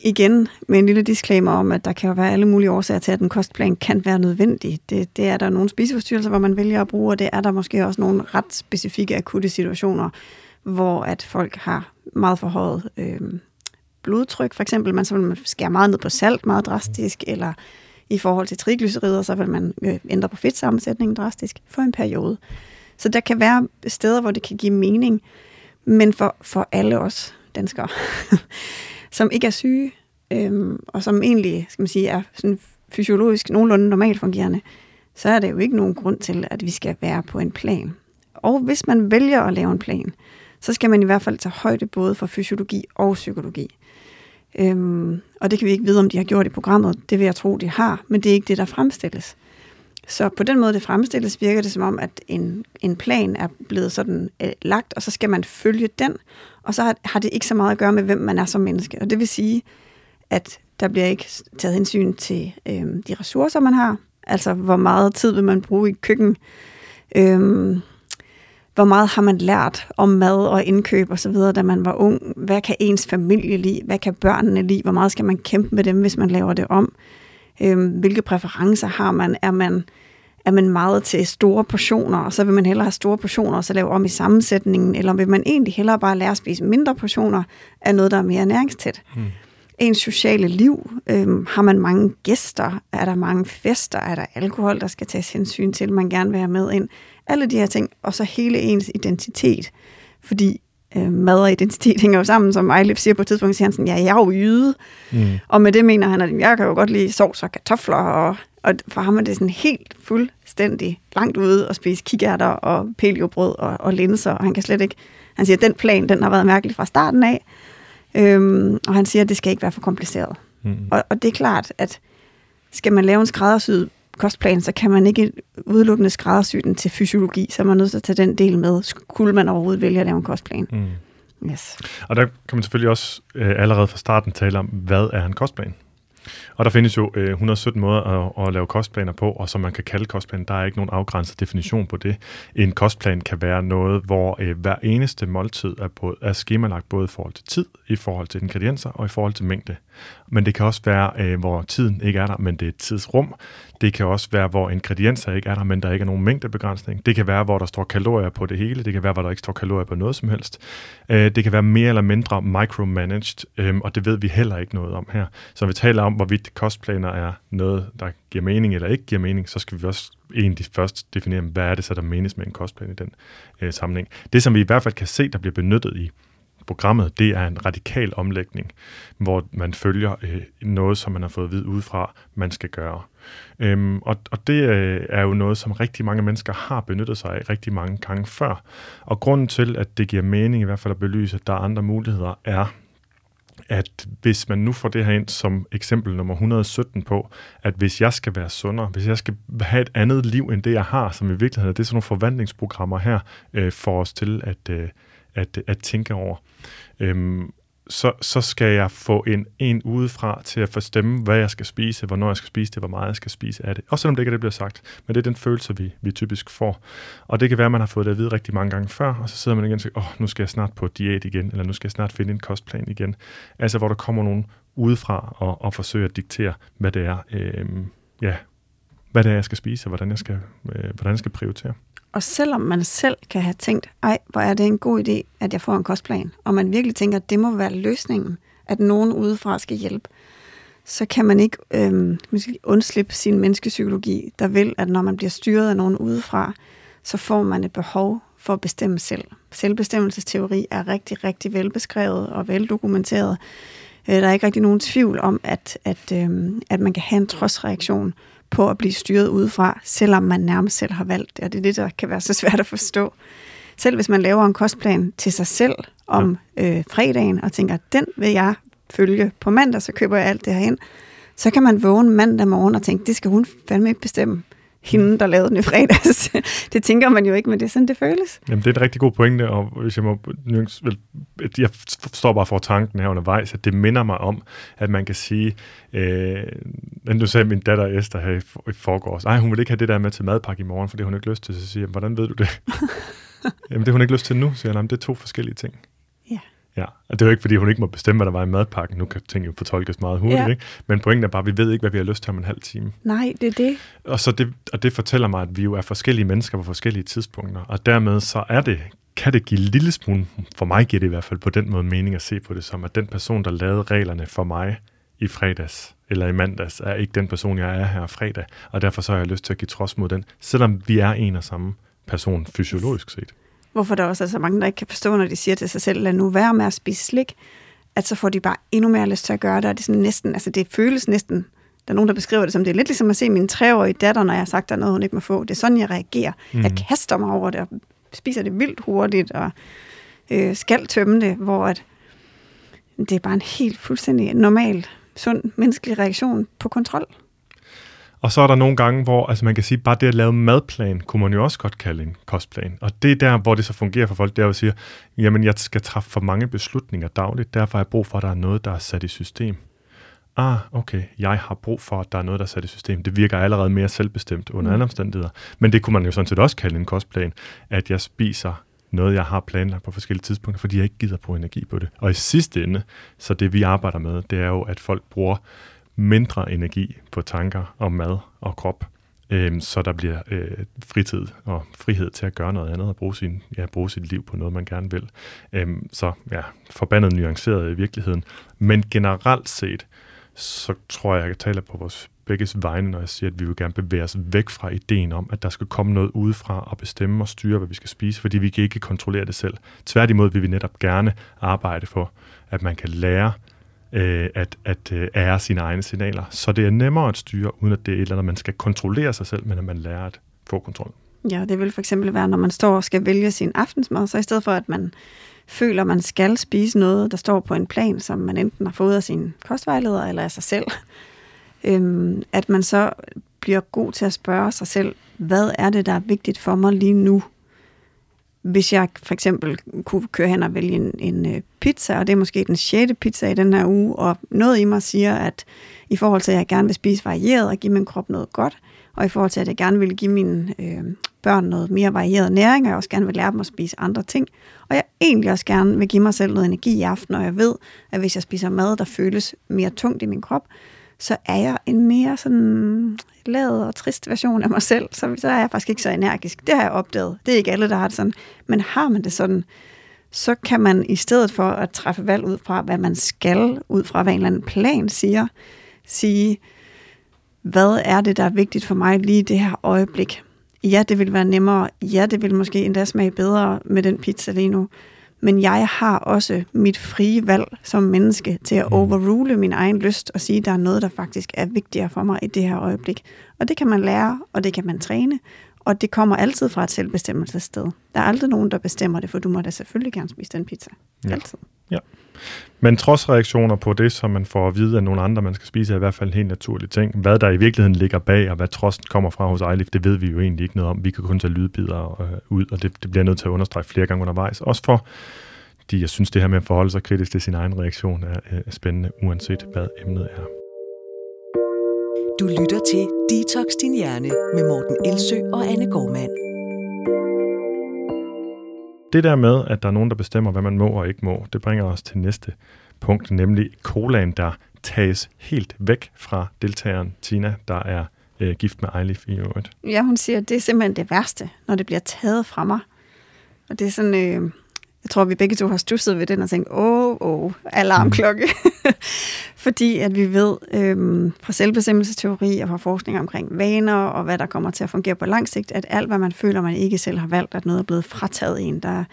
igen med en lille disclaimer om, at der kan jo være alle mulige årsager til, at en kostplan kan være nødvendig. Det, det er der nogle spiseforstyrrelser, hvor man vælger at bruge, og det er der måske også nogle ret specifikke akutte situationer, hvor at folk har meget forhøjet øh, blodtryk. For eksempel, man så vil man skære meget ned på salt meget drastisk, eller i forhold til triglycerider, så vil man øh, ændre på fedtsammensætningen drastisk for en periode. Så der kan være steder, hvor det kan give mening, men for, for alle os danskere, som ikke er syge, øhm, og som egentlig skal man sige, er sådan fysiologisk nogenlunde normalt fungerende, så er der jo ikke nogen grund til, at vi skal være på en plan. Og hvis man vælger at lave en plan, så skal man i hvert fald tage højde både for fysiologi og psykologi. Øhm, og det kan vi ikke vide, om de har gjort i programmet. Det vil jeg tro, de har, men det er ikke det, der fremstilles. Så på den måde, det fremstilles, virker det som om, at en, en plan er blevet sådan øh, lagt, og så skal man følge den, og så har, har det ikke så meget at gøre med, hvem man er som menneske. Og det vil sige, at der bliver ikke taget hensyn til øh, de ressourcer, man har, altså hvor meget tid vil man bruge i køkken, øh, hvor meget har man lært om mad og indkøb og så videre, da man var ung? Hvad kan ens familie lide? Hvad kan børnene lide? Hvor meget skal man kæmpe med dem, hvis man laver det om? Øhm, hvilke præferencer har man? Er man er man meget til store portioner, og så vil man hellere have store portioner, og så lave om i sammensætningen, eller vil man egentlig hellere bare lære at spise mindre portioner af noget, der er mere næringstæt? Hmm. Ens sociale liv, øhm, har man mange gæster, er der mange fester, er der alkohol, der skal tages hensyn til, man gerne vil have med ind? Alle de her ting, og så hele ens identitet. Fordi øh, mad og identitet hænger jo sammen, som Ejlef siger på et tidspunkt, siger han sådan, ja, jeg er jo jyde. Mm. Og med det mener han, at jeg kan jo godt lide sovs og kartofler, og, og for ham er det sådan helt fuldstændig langt ude at spise kikærter og paliobrød og, og linser, og han kan slet ikke, han siger, at den plan, den har været mærkelig fra starten af, øhm, og han siger, at det skal ikke være for kompliceret. Mm. Og, og det er klart, at skal man lave en skræddersyet kostplan, så kan man ikke udelukkende skræddersy den til fysiologi, så er man nødt til at tage den del med, skulle man overhovedet vælge at lave en kostplan. Mm. Yes. Og der kan man selvfølgelig også øh, allerede fra starten tale om, hvad er en kostplan? Og der findes jo øh, 117 måder at, at lave kostplaner på, og som man kan kalde kostplan, der er ikke nogen afgrænset definition på det. En kostplan kan være noget, hvor øh, hver eneste måltid er, både, er skemalagt både i forhold til tid, i forhold til ingredienser og i forhold til mængde. Men det kan også være, øh, hvor tiden ikke er der, men det er et tidsrum. Det kan også være, hvor ingredienser ikke er der, men der ikke er nogen mængdebegrænsning. Det kan være, hvor der står kalorier på det hele. Det kan være, hvor der ikke står kalorier på noget som helst. Øh, det kan være mere eller mindre micromanaged, øh, og det ved vi heller ikke noget om her. Så når vi taler om, hvorvidt kostplaner er noget, der giver mening eller ikke giver mening, så skal vi også egentlig først definere, hvad er det så, der menes med en kostplan i den øh, sammenhæng. Det, som vi i hvert fald kan se, der bliver benyttet i programmet, det er en radikal omlægning, hvor man følger øh, noget, som man har fået at vide udefra, man skal gøre. Øhm, og, og det øh, er jo noget, som rigtig mange mennesker har benyttet sig af rigtig mange gange før. Og grunden til, at det giver mening i hvert fald at belyse, at der er andre muligheder, er, at hvis man nu får det her ind som eksempel nummer 117 på, at hvis jeg skal være sundere, hvis jeg skal have et andet liv end det, jeg har, som i virkeligheden er det sådan nogle forvandlingsprogrammer her, øh, for os til at, øh, at, at tænke over. Øhm, så, så skal jeg få en, en udefra til at forstemme, hvad jeg skal spise, hvornår jeg skal spise det, hvor meget jeg skal spise af det. Også selvom det ikke er det, bliver sagt. Men det er den følelse, vi, vi typisk får. Og det kan være, at man har fået det at vide rigtig mange gange før, og så sidder man igen og siger, åh, nu skal jeg snart på diæt igen, eller nu skal jeg snart finde en kostplan igen. Altså, hvor der kommer nogen udefra og, og forsøger at diktere, hvad det er, øh, ja, hvad det er, jeg skal spise, og hvordan jeg skal, øh, hvordan jeg skal prioritere. Og selvom man selv kan have tænkt, ej, hvor er det en god idé, at jeg får en kostplan, og man virkelig tænker, at det må være løsningen, at nogen udefra skal hjælpe, så kan man ikke øh, måske undslippe sin menneskepsykologi, der vil, at når man bliver styret af nogen udefra, så får man et behov for at bestemme selv. Selvbestemmelsesteori er rigtig, rigtig velbeskrevet og veldokumenteret. Øh, der er ikke rigtig nogen tvivl om, at, at, øh, at man kan have en trodsreaktion på at blive styret udefra, selvom man nærmest selv har valgt det, og det er det, der kan være så svært at forstå. Selv hvis man laver en kostplan til sig selv om ja. øh, fredagen, og tænker, den vil jeg følge på mandag, så køber jeg alt det her ind, så kan man vågne mandag morgen og tænke, det skal hun fandme ikke bestemme hende, der lavede den i fredags. det tænker man jo ikke, men det er sådan, det føles. Jamen, det er en rigtig god pointe, og hvis jeg må... Jeg står bare for tanken her undervejs, at det minder mig om, at man kan sige... Øh, du sagde min datter Esther her i forgårs, ej, hun vil ikke have det der med til madpakke i morgen, for det har hun ikke lyst til. Så siger jeg, hvordan ved du det? Jamen, det har hun ikke lyst til nu, siger jeg. det er to forskellige ting. Ja. Og det er jo ikke, fordi hun ikke må bestemme, hvad der var i madpakken. Nu kan ting jo fortolkes meget hurtigt, ja. ikke? Men pointen er bare, at vi ved ikke, hvad vi har lyst til om en halv time. Nej, det er det. Og, så det, og det fortæller mig, at vi jo er forskellige mennesker på forskellige tidspunkter. Og dermed så er det, kan det give en lille smule, for mig giver det i hvert fald på den måde mening at se på det som, at den person, der lavede reglerne for mig i fredags eller i mandags, er ikke den person, jeg er her fredag. Og derfor så har jeg lyst til at give trods mod den, selvom vi er en og samme person fysiologisk set hvorfor der også er så mange, der ikke kan forstå, når de siger til sig selv, lad nu være med at spise slik, at så får de bare endnu mere lyst til at gøre det, og det er sådan næsten, altså det føles næsten, der er nogen, der beskriver det som, det er lidt ligesom at se min treårige datter, når jeg har sagt, der er noget, hun ikke må få. Det er sådan, jeg reagerer. Mm. Jeg kaster mig over det, og spiser det vildt hurtigt, og øh, skal tømme det, hvor at, det er bare en helt fuldstændig normal, sund menneskelig reaktion på kontrol. Og så er der nogle gange, hvor altså man kan sige, bare det at lave madplan, kunne man jo også godt kalde en kostplan. Og det er der, hvor det så fungerer for folk, det er at sige, jamen jeg skal træffe for mange beslutninger dagligt, derfor har jeg brug for, at der er noget, der er sat i system. Ah, okay, jeg har brug for, at der er noget, der er sat i system. Det virker allerede mere selvbestemt under mm. alle omstændigheder. Men det kunne man jo sådan set også kalde en kostplan, at jeg spiser noget, jeg har planlagt på forskellige tidspunkter, fordi jeg ikke gider bruge energi på det. Og i sidste ende, så det vi arbejder med, det er jo, at folk bruger mindre energi på tanker om mad og krop, øh, så der bliver øh, fritid og frihed til at gøre noget andet og bruge, sin, ja, bruge sit liv på noget, man gerne vil. Øh, så ja, forbandet nuanceret i virkeligheden. Men generelt set, så tror jeg, jeg taler på vores begges vegne, når jeg siger, at vi vil gerne bevæge os væk fra ideen om, at der skal komme noget udefra og bestemme og styre, hvad vi skal spise, fordi vi kan ikke kontrollere det selv. Tværtimod vil vi netop gerne arbejde for, at man kan lære øh, at, at øh, ære sine egne signaler, så det er nemmere at styre, uden at det er et eller andet, man skal kontrollere sig selv, men at man lærer at få kontrol. Ja, det vil for eksempel være, når man står og skal vælge sin aftensmad, så i stedet for, at man føler, man skal spise noget, der står på en plan, som man enten har fået af sin kostvejleder eller af sig selv, øhm, at man så bliver god til at spørge sig selv, hvad er det, der er vigtigt for mig lige nu? Hvis jeg for eksempel kunne køre hen og vælge en, en øh, pizza, og det er måske den sjette pizza i den her uge, og noget i mig siger, at i forhold til, at jeg gerne vil spise varieret og give min krop noget godt, og i forhold til, at jeg gerne vil give mine øh, børn noget mere varieret næring, og jeg også gerne vil lære dem at spise andre ting, og jeg egentlig også gerne vil give mig selv noget energi i aften, og jeg ved, at hvis jeg spiser mad, der føles mere tungt i min krop, så er jeg en mere sådan lavet og trist version af mig selv, så, så er jeg faktisk ikke så energisk. Det har jeg opdaget. Det er ikke alle, der har det sådan. Men har man det sådan, så kan man i stedet for at træffe valg ud fra, hvad man skal, ud fra hvad en eller anden plan siger, sige, hvad er det, der er vigtigt for mig lige i det her øjeblik? Ja, det vil være nemmere. Ja, det vil måske endda smage bedre med den pizza lige nu men jeg har også mit frie valg som menneske til at mm. overrule min egen lyst og sige, at der er noget, der faktisk er vigtigere for mig i det her øjeblik. Og det kan man lære, og det kan man træne, og det kommer altid fra et selvbestemmelsessted. Der er aldrig nogen, der bestemmer det, for du må da selvfølgelig gerne spise den pizza. Ja. Altid. Ja. Men trods reaktioner på det, som man får at vide af nogle andre, man skal spise, er i hvert fald en helt naturlig ting. Hvad der i virkeligheden ligger bag, og hvad trosten kommer fra hos Eilif, det ved vi jo egentlig ikke noget om. Vi kan kun tage lydbider øh, ud, og det, det bliver nødt til at understrege flere gange undervejs. Også for, de, jeg synes, det her med at forholde sig kritisk til sin egen reaktion er, øh, er spændende, uanset hvad emnet er. Du lytter til Detox Din Hjerne med Morten Elsø og Anne Gormand. Det der med, at der er nogen, der bestemmer, hvad man må og ikke må, det bringer os til næste punkt, nemlig colaen, der tages helt væk fra deltageren Tina, der er øh, gift med Eilif i øvrigt. Ja, hun siger, at det er simpelthen det værste, når det bliver taget fra mig. Og det er sådan, øh, jeg tror, vi begge to har stusset ved den og tænkt, åh, åh, alarmklokke. Mm. Fordi at vi ved øhm, fra selvbestemmelsesteori og fra forskning omkring vaner og hvad der kommer til at fungere på lang sigt, at alt, hvad man føler, man ikke selv har valgt, at noget er blevet frataget en, der er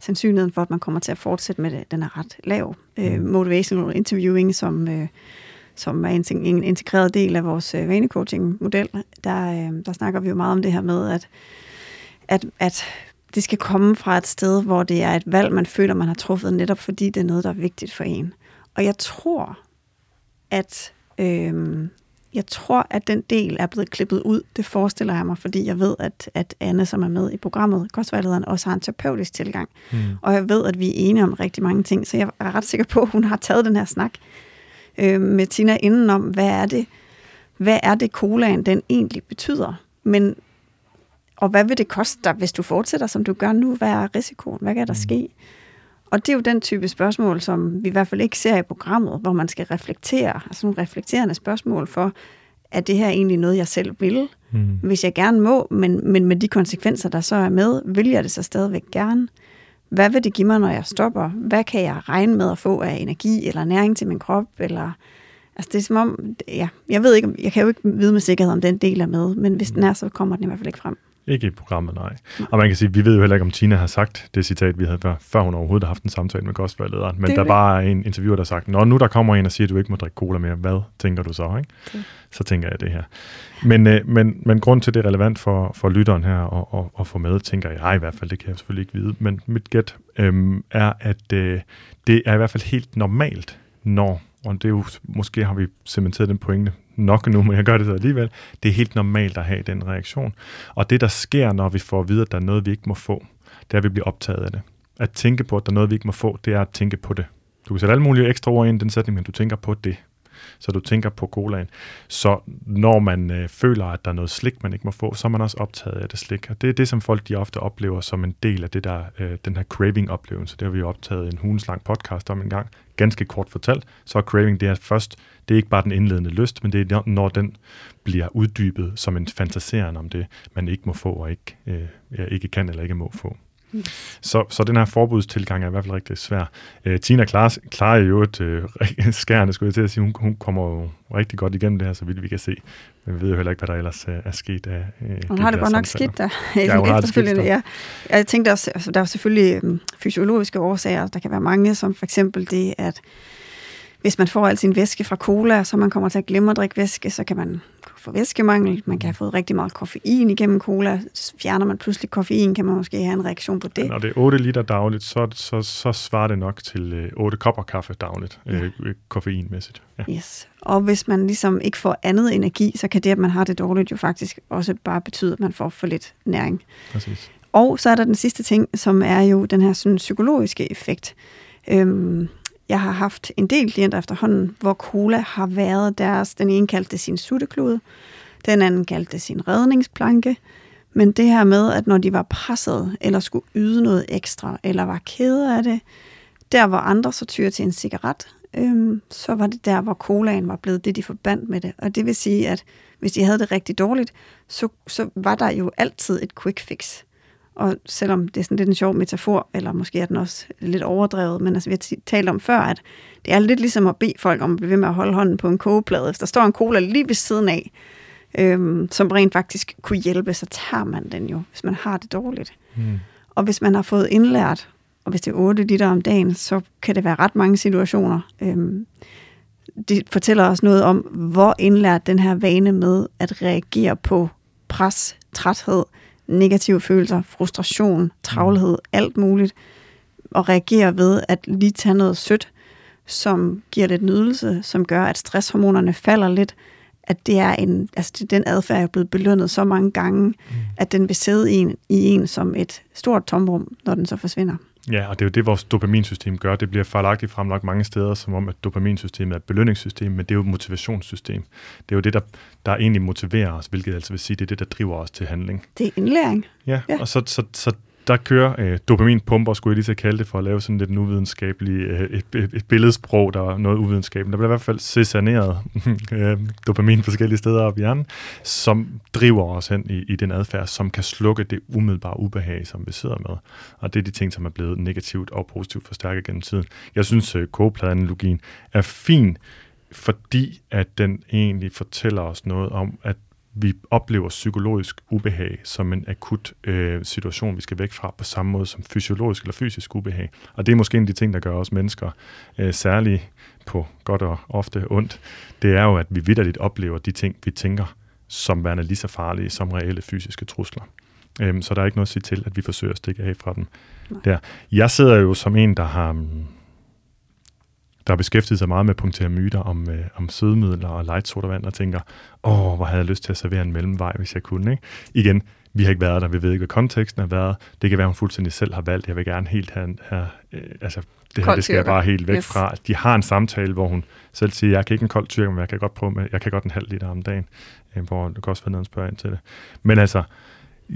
sandsynligheden for, at man kommer til at fortsætte med det, den er ret lav. Øh, mm. motivational interviewing, som, øh, som er en, en integreret del af vores øh, vanecoaching-model, der, øh, der snakker vi jo meget om det her med, at at, at det skal komme fra et sted, hvor det er et valg, man føler, man har truffet, netop fordi det er noget, der er vigtigt for en. Og jeg tror, at øh, jeg tror, at den del er blevet klippet ud. Det forestiller jeg mig, fordi jeg ved, at, at Anne, som er med i programmet, kostvejlederen, også har en terapeutisk tilgang. Mm. Og jeg ved, at vi er enige om rigtig mange ting, så jeg er ret sikker på, at hun har taget den her snak øh, med Tina inden om, hvad er det, hvad er det, colaen den egentlig betyder. Men og hvad vil det koste dig, hvis du fortsætter, som du gør nu? Hvad er risikoen? Hvad kan der mm. ske? Og det er jo den type spørgsmål, som vi i hvert fald ikke ser i programmet, hvor man skal reflektere, altså nogle reflekterende spørgsmål for, er det her egentlig noget, jeg selv vil? Mm. Hvis jeg gerne må, men, men med de konsekvenser, der så er med, vil jeg det så stadigvæk gerne? Hvad vil det give mig, når jeg stopper? Hvad kan jeg regne med at få af energi eller næring til min krop? Eller, altså det er som om, ja, jeg ved ikke, jeg kan jo ikke vide med sikkerhed, om den del er med, men hvis den er, så kommer den i hvert fald ikke frem. Ikke i programmet, nej. Og man kan sige, vi ved jo heller ikke, om Tina har sagt det citat, vi havde før, før hun overhovedet har haft en samtale med kostvejlederen. Men der det. bare er en interviewer, der har sagt, når nu der kommer en og siger, at du ikke må drikke cola mere, hvad tænker du så? Ikke? Okay. Så tænker jeg det her. Men, øh, men, men grund til, det er relevant for, for lytteren her at, at, at få med, tænker jeg i hvert fald, det kan jeg selvfølgelig ikke vide, men mit gæt øh, er, at øh, det er i hvert fald helt normalt, når, og det er jo, måske har vi cementeret den pointe nok nu, men jeg gør det så alligevel. Det er helt normalt at have den reaktion. Og det, der sker, når vi får at vide, at der er noget, vi ikke må få, det er, at vi bliver optaget af det. At tænke på, at der er noget, vi ikke må få, det er at tænke på det. Du kan sætte alle mulige ekstra ord ind i den sætning, men du tænker på det. Så du tænker på colaen. Så når man øh, føler, at der er noget slik, man ikke må få, så er man også optaget af det slik. Og det er det, som folk de ofte oplever som en del af det der, øh, den her craving-oplevelse. Det har vi jo optaget en hundeslang podcast om en gang. Ganske kort fortalt, så er craving det er først det er ikke bare den indledende lyst, men det er, når den bliver uddybet som en fantaseren om det, man ikke må få og ikke, øh, ikke kan eller ikke må få. Mm. Så, så den her forbudstilgang er i hvert fald rigtig svær. Øh, Tina klarer, klarer jo et øh, skærende, skulle jeg til at sige. Hun, hun kommer jo rigtig godt igennem det her, så vidt vi kan se. Men vi ved jo heller ikke, hvad der ellers er, er sket af øh, Hun har det godt nok skidt der. ja, hun har det skidt der. Ja. Jeg tænkte også, altså, der er selvfølgelig um, fysiologiske årsager. Der kan være mange, som for eksempel det, at hvis man får al sin væske fra cola, så man kommer til at glemme at drikke væske, så kan man få væskemangel. Man kan have fået rigtig meget koffein igennem cola. Fjerner man pludselig koffein, kan man måske have en reaktion på det. Ja, når det er 8 liter dagligt, så, så, så svarer det nok til 8 øh, kopper kaffe dagligt, ja. øh, koffeinmæssigt. Ja. Yes. Og hvis man ligesom ikke får andet energi, så kan det, at man har det dårligt, jo faktisk også bare betyde, at man får for lidt næring. Præcis. Og så er der den sidste ting, som er jo den her sådan, psykologiske effekt. Øhm, jeg har haft en del klienter efterhånden, hvor cola har været deres, den ene kaldte det sin sutteklude, den anden kaldte det sin redningsplanke, men det her med, at når de var presset, eller skulle yde noget ekstra, eller var kede af det, der hvor andre så tyrer til en cigaret, øhm, så var det der, hvor colaen var blevet det, de forbandt med det. Og det vil sige, at hvis de havde det rigtig dårligt, så, så var der jo altid et quick fix. Og selvom det er sådan lidt en sjov metafor, eller måske er den også lidt overdrevet, men altså, vi har talt om før, at det er lidt ligesom at bede folk om at blive ved med at holde hånden på en kogeplade. Hvis der står en cola lige ved siden af, øhm, som rent faktisk kunne hjælpe, så tager man den jo, hvis man har det dårligt. Mm. Og hvis man har fået indlært, og hvis det er 8 liter om dagen, så kan det være ret mange situationer. Øhm, det fortæller os noget om, hvor indlært den her vane med at reagere på pres, træthed, negative følelser, frustration, travlhed, mm. alt muligt, og reagere ved at lige tage noget sødt, som giver lidt nydelse, som gør, at stresshormonerne falder lidt, at det er en, altså den adfærd er blevet belønnet så mange gange, mm. at den vil sidde i en, i en som et stort tomrum, når den så forsvinder. Ja, og det er jo det, vores dopaminsystem gør. Det bliver fejlagtigt fremlagt mange steder, som om, at dopaminsystemet er et belønningssystem, men det er jo et motivationssystem. Det er jo det, der, der egentlig motiverer os, hvilket altså vil sige, det er det, der driver os til handling. Det er indlæring. Ja, ja. og så, så, så der kører øh, dopaminpumper, skulle jeg lige så kalde det, for at lave sådan lidt en uvidenskabelig, øh, et, et, et billedsprog, der er noget uvidenskabeligt. Der bliver i hvert fald cesaneret øh, dopamin forskellige steder op i hjernen, som driver os hen i, i den adfærd, som kan slukke det umiddelbare ubehag, som vi sidder med. Og det er de ting, som er blevet negativt og positivt forstærket gennem tiden. Jeg synes, øh, kogepladeanalogien er fin, fordi at den egentlig fortæller os noget om, at vi oplever psykologisk ubehag som en akut øh, situation, vi skal væk fra, på samme måde som fysiologisk eller fysisk ubehag. Og det er måske en af de ting, der gør os mennesker øh, særligt på godt og ofte ondt. Det er jo, at vi vidderligt oplever de ting, vi tænker, som værende lige så farlige som reelle fysiske trusler. Øhm, så der er ikke noget at sige til, at vi forsøger at stikke af fra dem. Der. Jeg sidder jo som en, der har der har beskæftiget sig meget med at punktere myter om, øh, om sødemidler og light sodavand, og tænker, åh, hvor havde jeg lyst til at servere en mellemvej, hvis jeg kunne. Ikke? Igen, vi har ikke været der, vi ved ikke, hvad konteksten har været. Det kan være, hun fuldstændig selv har valgt, jeg vil gerne helt have, have øh, altså, det her, det skal jeg bare helt væk yes. fra. De har en samtale, hvor hun selv siger, jeg kan ikke en kold tyrker, men jeg kan godt prøve med, jeg kan godt en halv liter om dagen, øh, hvor du kan også være nede og spørge ind til det. Men altså,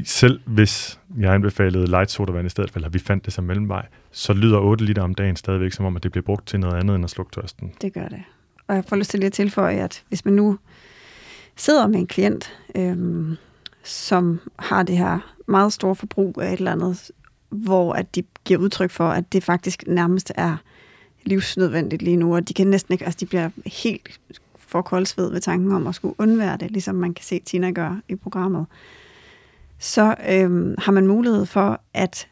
selv hvis jeg anbefalede light sodavand i stedet for, eller vi fandt det som mellemvej, så lyder 8 liter om dagen stadigvæk som om, at det bliver brugt til noget andet end at slukke tørsten. Det gør det. Og jeg får lyst til lige at tilføje, at hvis man nu sidder med en klient, øhm, som har det her meget store forbrug af et eller andet, hvor at de giver udtryk for, at det faktisk nærmest er livsnødvendigt lige nu, og de kan næsten ikke, altså de bliver helt for koldsved ved tanken om at skulle undvære det, ligesom man kan se Tina gøre i programmet så øhm, har man mulighed for at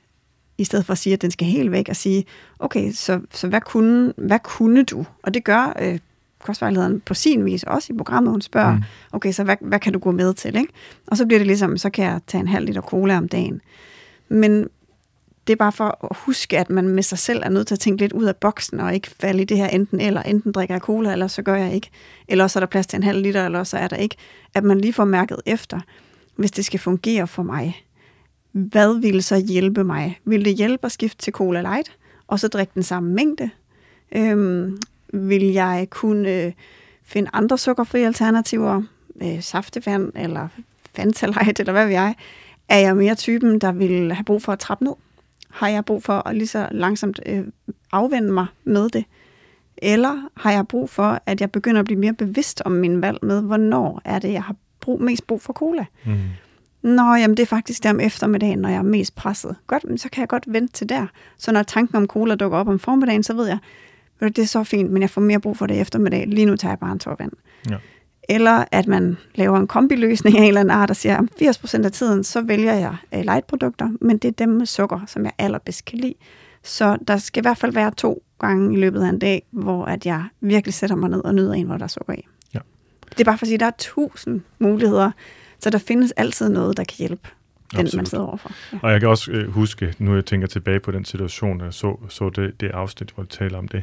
i stedet for at sige, at den skal helt væk, og sige, okay, så, så hvad, kunne, hvad kunne du? Og det gør øh, kostvejlederen på sin vis også i programmet. Hun spørger, mm. okay, så hvad, hvad kan du gå med til? Ikke? Og så bliver det ligesom, så kan jeg tage en halv liter cola om dagen. Men det er bare for at huske, at man med sig selv er nødt til at tænke lidt ud af boksen, og ikke falde i det her enten eller. Enten drikker jeg cola, eller så gør jeg ikke. Eller så er der plads til en halv liter, eller så er der ikke. At man lige får mærket efter hvis det skal fungere for mig, hvad vil så hjælpe mig? Vil det hjælpe at skifte til Cola Light, og så drikke den samme mængde? Øhm, vil jeg kunne øh, finde andre sukkerfrie alternativer, øh, saftevand eller Fanta Light, eller hvad ved jeg? Er jeg mere typen, der vil have brug for at trappe ned? Har jeg brug for at lige så langsomt øh, afvende mig med det? Eller har jeg brug for, at jeg begynder at blive mere bevidst om min valg med, hvornår er det, jeg har brug, mest brug for cola. Mm. Nå, jamen det er faktisk der om eftermiddagen, når jeg er mest presset. Godt, men så kan jeg godt vente til der. Så når tanken om cola dukker op om formiddagen, så ved jeg, det er så fint, men jeg får mere brug for det i eftermiddag. Lige nu tager jeg bare en tår vand. Ja. Eller at man laver en kombiløsning af en eller anden art, og siger, at 80% af tiden, så vælger jeg øh, lightprodukter, men det er dem med sukker, som jeg allerbedst kan lide. Så der skal i hvert fald være to gange i løbet af en dag, hvor at jeg virkelig sætter mig ned og nyder en, hvor der er sukker i. Det er bare for at sige, at der er tusind muligheder, så der findes altid noget, der kan hjælpe den, man Absolut. sidder overfor. Ja. Og jeg kan også øh, huske, nu jeg tænker tilbage på den situation, jeg så, så det, det afsnit, hvor du taler om det,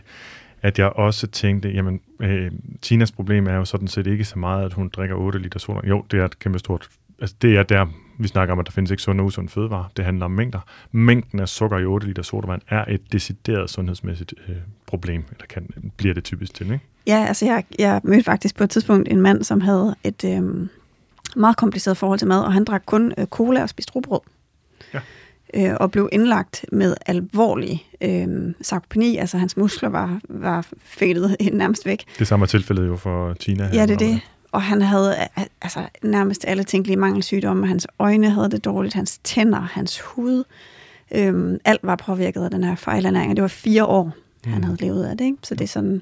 at jeg også tænkte, jamen, øh, Tinas problem er jo sådan set ikke så meget, at hun drikker 8 liter sodavand. Jo, det er et kæmpe stort, altså det er der, vi snakker om, at der findes ikke sunde og usunde fødevarer. Det handler om mængder. Mængden af sukker i 8 liter sodavand er et decideret sundhedsmæssigt øh, problem, eller kan, bliver det typisk til, ikke? Ja, altså jeg, jeg mødte faktisk på et tidspunkt en mand, som havde et øhm, meget kompliceret forhold til mad, og han drak kun øh, cola og spiste rugbrød. Ja. Øh, og blev indlagt med alvorlig øh, sarkopeni, altså hans muskler var, var fælet nærmest væk. Det samme er tilfældet jo for Tina. her, Ja, det er det. Og han havde øh, altså, nærmest alle tænkelige mangelsygdomme. Hans øjne havde det dårligt, hans tænder, hans hud. Øhm, alt var påvirket af den her fejlernæring, og det var fire år, mm. han havde levet af det. Ikke? Så det er sådan,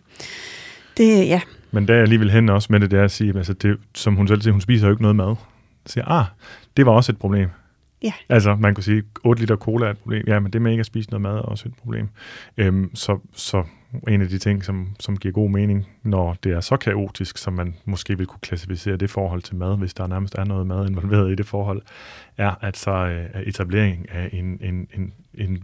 det, ja, Men der er jeg alligevel hen også med det, det er at sige, altså det, som hun selv siger, hun spiser jo ikke noget mad. Så siger, ah, det var også et problem. Ja. Altså, man kunne sige, 8 liter cola er et problem. Ja, men det med ikke at spise noget mad er også et problem. Øhm, så, så en af de ting, som, som giver god mening, når det er så kaotisk, som man måske vil kunne klassificere det forhold til mad, hvis der nærmest er noget mad involveret i det forhold, er, at så øh, er etablering af en, en, en, en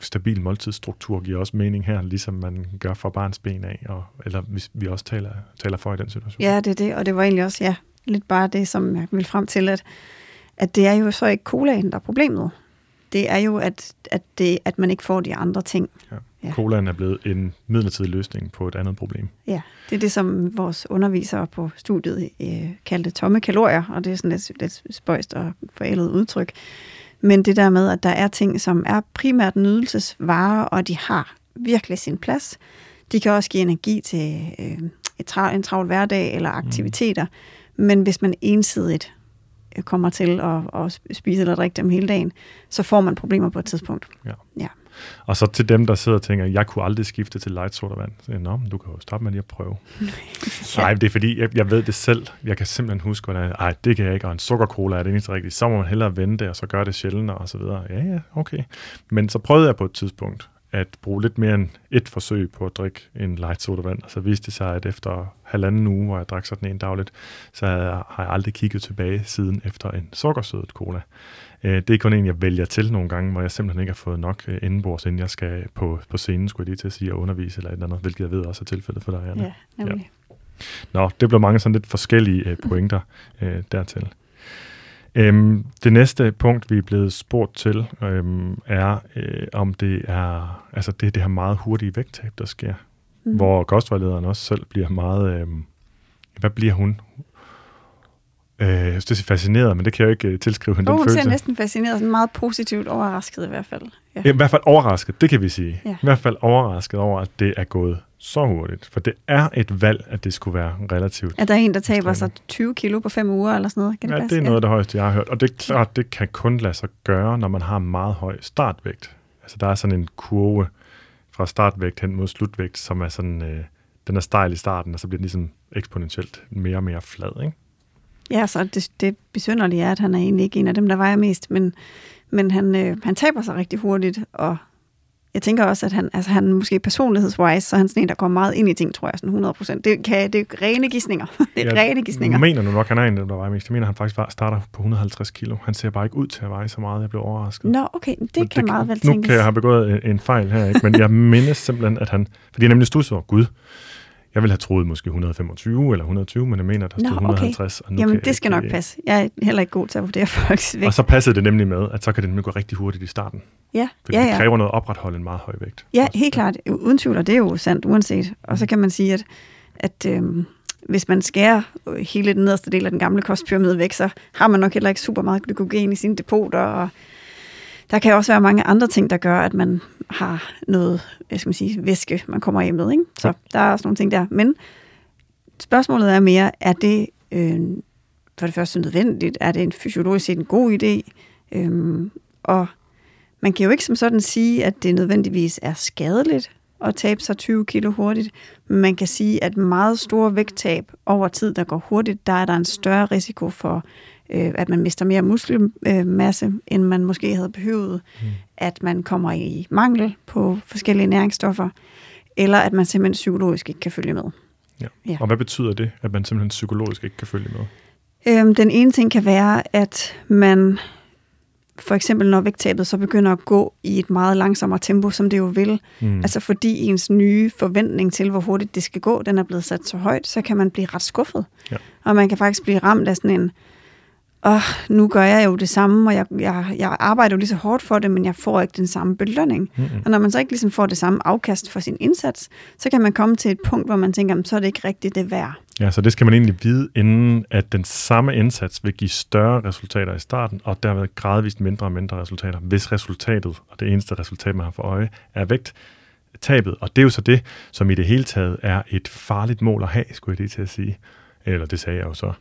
stabil måltidsstruktur giver også mening her, ligesom man gør fra barns ben af, og, eller hvis vi også taler, taler for i den situation. ja, det er det. Og det var egentlig også, ja, lidt bare det, som jeg vil frem til, at, at det er jo så ikke colaen, der er problemet. Det er jo, at, at, det, at man ikke får de andre ting. Ja. Ja. Colaen er blevet en midlertidig løsning på et andet problem. Ja, det er det, som vores undervisere på studiet øh, kaldte tomme kalorier, og det er sådan lidt, lidt spøjst og forældet udtryk. Men det der med, at der er ting, som er primært nydelsesvarer, og de har virkelig sin plads. De kan også give energi til øh, et tra- en travl hverdag eller aktiviteter. Mm. Men hvis man ensidigt øh, kommer til at, at spise eller drikke dem hele dagen, så får man problemer på et tidspunkt. Ja. Ja. Og så til dem, der sidder og tænker, jeg kunne aldrig skifte til light sodavand. Så, Nå, men du kan jo starte med lige at prøve. Nej, det er fordi, jeg, jeg ved det selv. Jeg kan simpelthen huske, hvordan nej, det kan jeg ikke, og en sukkercola er det eneste rigtige. Så må man hellere vente, og så gøre det sjældent, og så videre. Ja, ja, okay. Men så prøvede jeg på et tidspunkt at bruge lidt mere end et forsøg på at drikke en light sodavand, og så viste det sig, at efter halvanden uge, hvor jeg drak sådan en dagligt, så har jeg aldrig kigget tilbage siden efter en sukkersødet cola. Øh, Det er kun en, jeg vælger til nogle gange, hvor jeg simpelthen ikke har fået nok øh, indenbords, inden jeg skal på, på scenen, skulle jeg lige til at sige, og undervise eller et eller andet, hvilket jeg ved også er tilfældet for dig, Anna. Ja, nemlig. Nå, det blev mange sådan lidt forskellige øh, pointer øh, dertil. Øhm, det næste punkt, vi er blevet spurgt til, øhm, er, øh, om det er altså det, er det her meget hurtige vægttab, der sker. Mm. Hvor kostvejlederen også selv bliver meget... Øh, hvad bliver hun? Øh, jeg synes, det er fascineret, men det kan jeg jo ikke øh, tilskrive hende Oh, den hun ser følelse. næsten fascineret, sådan meget positivt overrasket i hvert fald. Ja. I hvert fald overrasket, det kan vi sige. Ja. I hvert fald overrasket over, at det er gået så hurtigt. For det er et valg, at det skulle være relativt. Er der en, der taber sig Ekstremt. 20 kilo på fem uger eller sådan noget? Kan det Ja, passe? det er noget af det højeste, jeg har hørt. Og det er klart, det kan kun lade sig gøre, når man har en meget høj startvægt. Altså, der er sådan en kurve fra startvægt hen mod slutvægt, som er sådan, øh, den er stejl i starten, og så bliver den ligesom eksponentielt mere og mere flad, ikke? Ja, så det, det besynderlige er, at han er egentlig ikke en af dem, der vejer mest, men, men han, øh, han taber sig rigtig hurtigt, og jeg tænker også, at han, altså han måske personlighedswise, så er han sådan en, der går meget ind i ting, tror jeg, sådan 100 procent. Det, kan, det er rene gissninger. det er rene gissninger. Jeg mener nu nok, han er en, der vejer mest. Jeg mener, han faktisk starter på 150 kilo. Han ser bare ikke ud til at veje så meget. Jeg blev overrasket. Nå, okay, det Men kan meget vel Nu tænkes. kan jeg have begået en, fejl her, ikke? men jeg mindes simpelthen, at han... Fordi jeg nemlig stod over, gud, jeg ville have troet måske 125 eller 120, men jeg mener, der stod Nå, okay. 150. Og nu Jamen, det skal jeg nok ikke- passe. Jeg er heller ikke god til at vurdere folks vægt. Og så passede det nemlig med, at så kan det nemlig gå rigtig hurtigt i starten. ja, Fordi ja, det ja. kræver noget at opretholde en meget høj vægt. Ja, Også. helt klart. Uden tvivl, og det er jo sandt uanset. Og så kan man sige, at, at øhm, hvis man skærer hele den nederste del af den gamle kostpyramide væk, så har man nok heller ikke super meget glykogen i sine depoter, og der kan også være mange andre ting, der gør, at man har noget, hvad skal man sige, væske, man kommer hjem med. Ikke? Så der er også nogle ting der. Men spørgsmålet er mere, er det øh, for det første nødvendigt? Er det en fysiologisk set en god idé? Øhm, og man kan jo ikke som sådan sige, at det nødvendigvis er skadeligt at tabe sig 20 kilo hurtigt, men man kan sige, at meget store vægttab over tid, der går hurtigt, der er der en større risiko for, øh, at man mister mere muskelmasse, end man måske havde behøvet, mm. at man kommer i mangel på forskellige næringsstoffer, eller at man simpelthen psykologisk ikke kan følge med. Ja. ja. Og hvad betyder det, at man simpelthen psykologisk ikke kan følge med? Øhm, den ene ting kan være, at man for eksempel når vægttabet så begynder at gå i et meget langsommere tempo, som det jo vil, mm. altså fordi ens nye forventning til, hvor hurtigt det skal gå, den er blevet sat så højt, så kan man blive ret skuffet. Ja. Og man kan faktisk blive ramt af sådan en, åh, nu gør jeg jo det samme, og jeg, jeg, jeg arbejder jo lige så hårdt for det, men jeg får ikke den samme belønning. Mm-hmm. Og når man så ikke ligesom får det samme afkast for sin indsats, så kan man komme til et punkt, hvor man tænker, så er det ikke rigtigt det værd. Ja, så det skal man egentlig vide, inden at den samme indsats vil give større resultater i starten, og derved gradvist mindre og mindre resultater, hvis resultatet, og det eneste resultat, man har for øje, er vægt tabet. Og det er jo så det, som i det hele taget er et farligt mål at have, skulle jeg lige til at sige eller det sagde jeg jo så,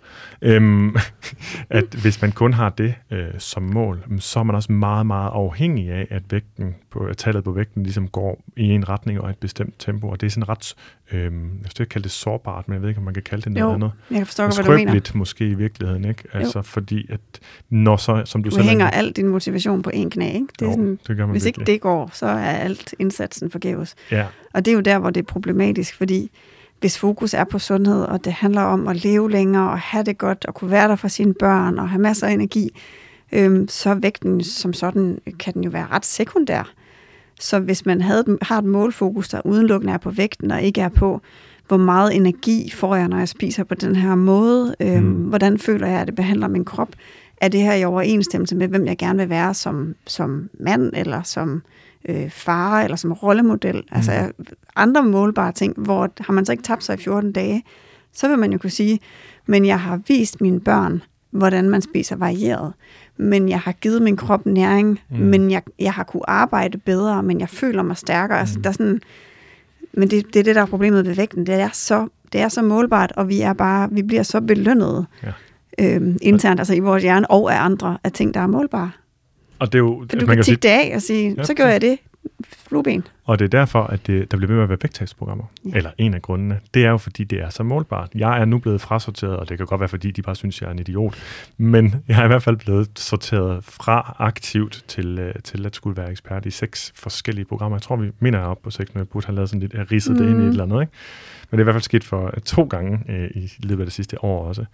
øhm, at hvis man kun har det øh, som mål, så er man også meget, meget afhængig af, at vægten på, at tallet på vægten ligesom går i en retning og et bestemt tempo, og det er sådan ret, øhm, jeg skal ikke kalde det sårbart, men jeg ved ikke, om man kan kalde det noget jo, andet. jeg forstår, hvad du mener. måske i virkeligheden, ikke? Altså jo. fordi, at når så, som du, du selv hænger er, alt din motivation på en knæ, ikke? Det er jo, sådan, det gør man hvis virkelig. ikke det går, så er alt indsatsen forgæves. Ja. Og det er jo der, hvor det er problematisk, fordi hvis fokus er på sundhed, og det handler om at leve længere og have det godt, og kunne være der for sine børn og have masser af energi, øhm, så vægten som sådan kan den jo være ret sekundær. Så hvis man havde, har et målfokus, der udelukkende er på vægten, og ikke er på, hvor meget energi får jeg, når jeg spiser på den her måde, øhm, mm. hvordan føler jeg, at det behandler min krop, er det her i overensstemmelse med, hvem jeg gerne vil være som, som mand, eller som øh, far, eller som rollemodel, mm. altså andre målbare ting, hvor har man så ikke tabt sig i 14 dage, så vil man jo kunne sige, men jeg har vist mine børn, hvordan man spiser varieret, men jeg har givet min krop næring, mm. men jeg, jeg har kunne arbejde bedre, men jeg føler mig stærkere. Altså, mm. Altså, der er sådan, men det, det er det, der er problemet med vægten. Det er så, det er så målbart, og vi er bare, vi bliver så belønnet ja. øhm, internt, altså i vores hjerne og af andre, af ting, der er målbare. Og det er jo, For du kan, kan tikke det af og sige, ja, så gør jeg det. Flueben. Og det er derfor, at det, der bliver ved med at være vægttabsprogrammer. Ja. Eller en af grundene. Det er jo, fordi det er så målbart. Jeg er nu blevet frasorteret, og det kan godt være, fordi de bare synes, jeg er en idiot. Men jeg er i hvert fald blevet sorteret fra aktivt til, øh, til at skulle være ekspert i seks forskellige programmer. Jeg tror, vi mener jeg op på seks, når jeg burde have lavet sådan lidt, jeg ridset mm. det ind i et eller andet. Ikke? Men det er i hvert fald sket for øh, to gange øh, i løbet af det sidste år også.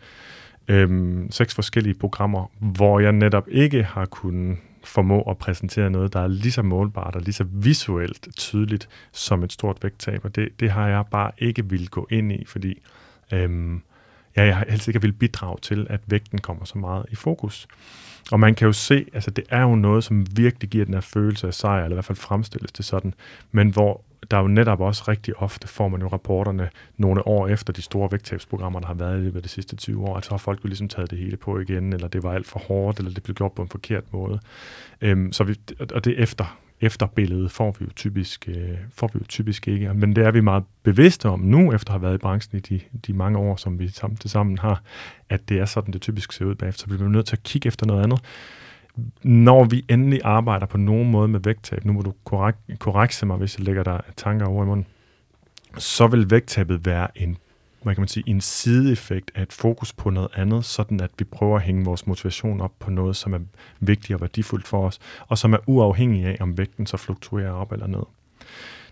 Øhm, seks forskellige programmer, hvor jeg netop ikke har kunnet formå at præsentere noget, der er lige så målbart og lige så visuelt tydeligt som et stort vægttab. Og det, det har jeg bare ikke vil gå ind i, fordi øhm, ja, jeg helst ikke vil bidrage til, at vægten kommer så meget i fokus. Og man kan jo se, altså det er jo noget, som virkelig giver den her følelse af sejr, eller i hvert fald fremstilles det sådan, men hvor der er jo netop også rigtig ofte, får man jo rapporterne nogle år efter de store vægttabsprogrammer, der har været i løbet af de sidste 20 år, at så har folk jo ligesom taget det hele på igen, eller det var alt for hårdt, eller det blev gjort på en forkert måde. Øhm, så vi, og det efter, efterbillede får vi jo typisk, øh, får vi jo typisk ikke, men det er vi meget bevidste om nu, efter at have været i branchen i de, de mange år, som vi sammen, til sammen har, at det er sådan, det typisk ser ud bagefter, så vi bliver nødt til at kigge efter noget andet når vi endelig arbejder på nogen måde med vægttab, nu må du korrekt, korrekse mig, hvis jeg lægger dig tanker over i munden, så vil vægttabet være en, hvad kan man sige, en sideeffekt af et fokus på noget andet, sådan at vi prøver at hænge vores motivation op på noget, som er vigtigt og værdifuldt for os, og som er uafhængig af, om vægten så fluktuerer op eller ned.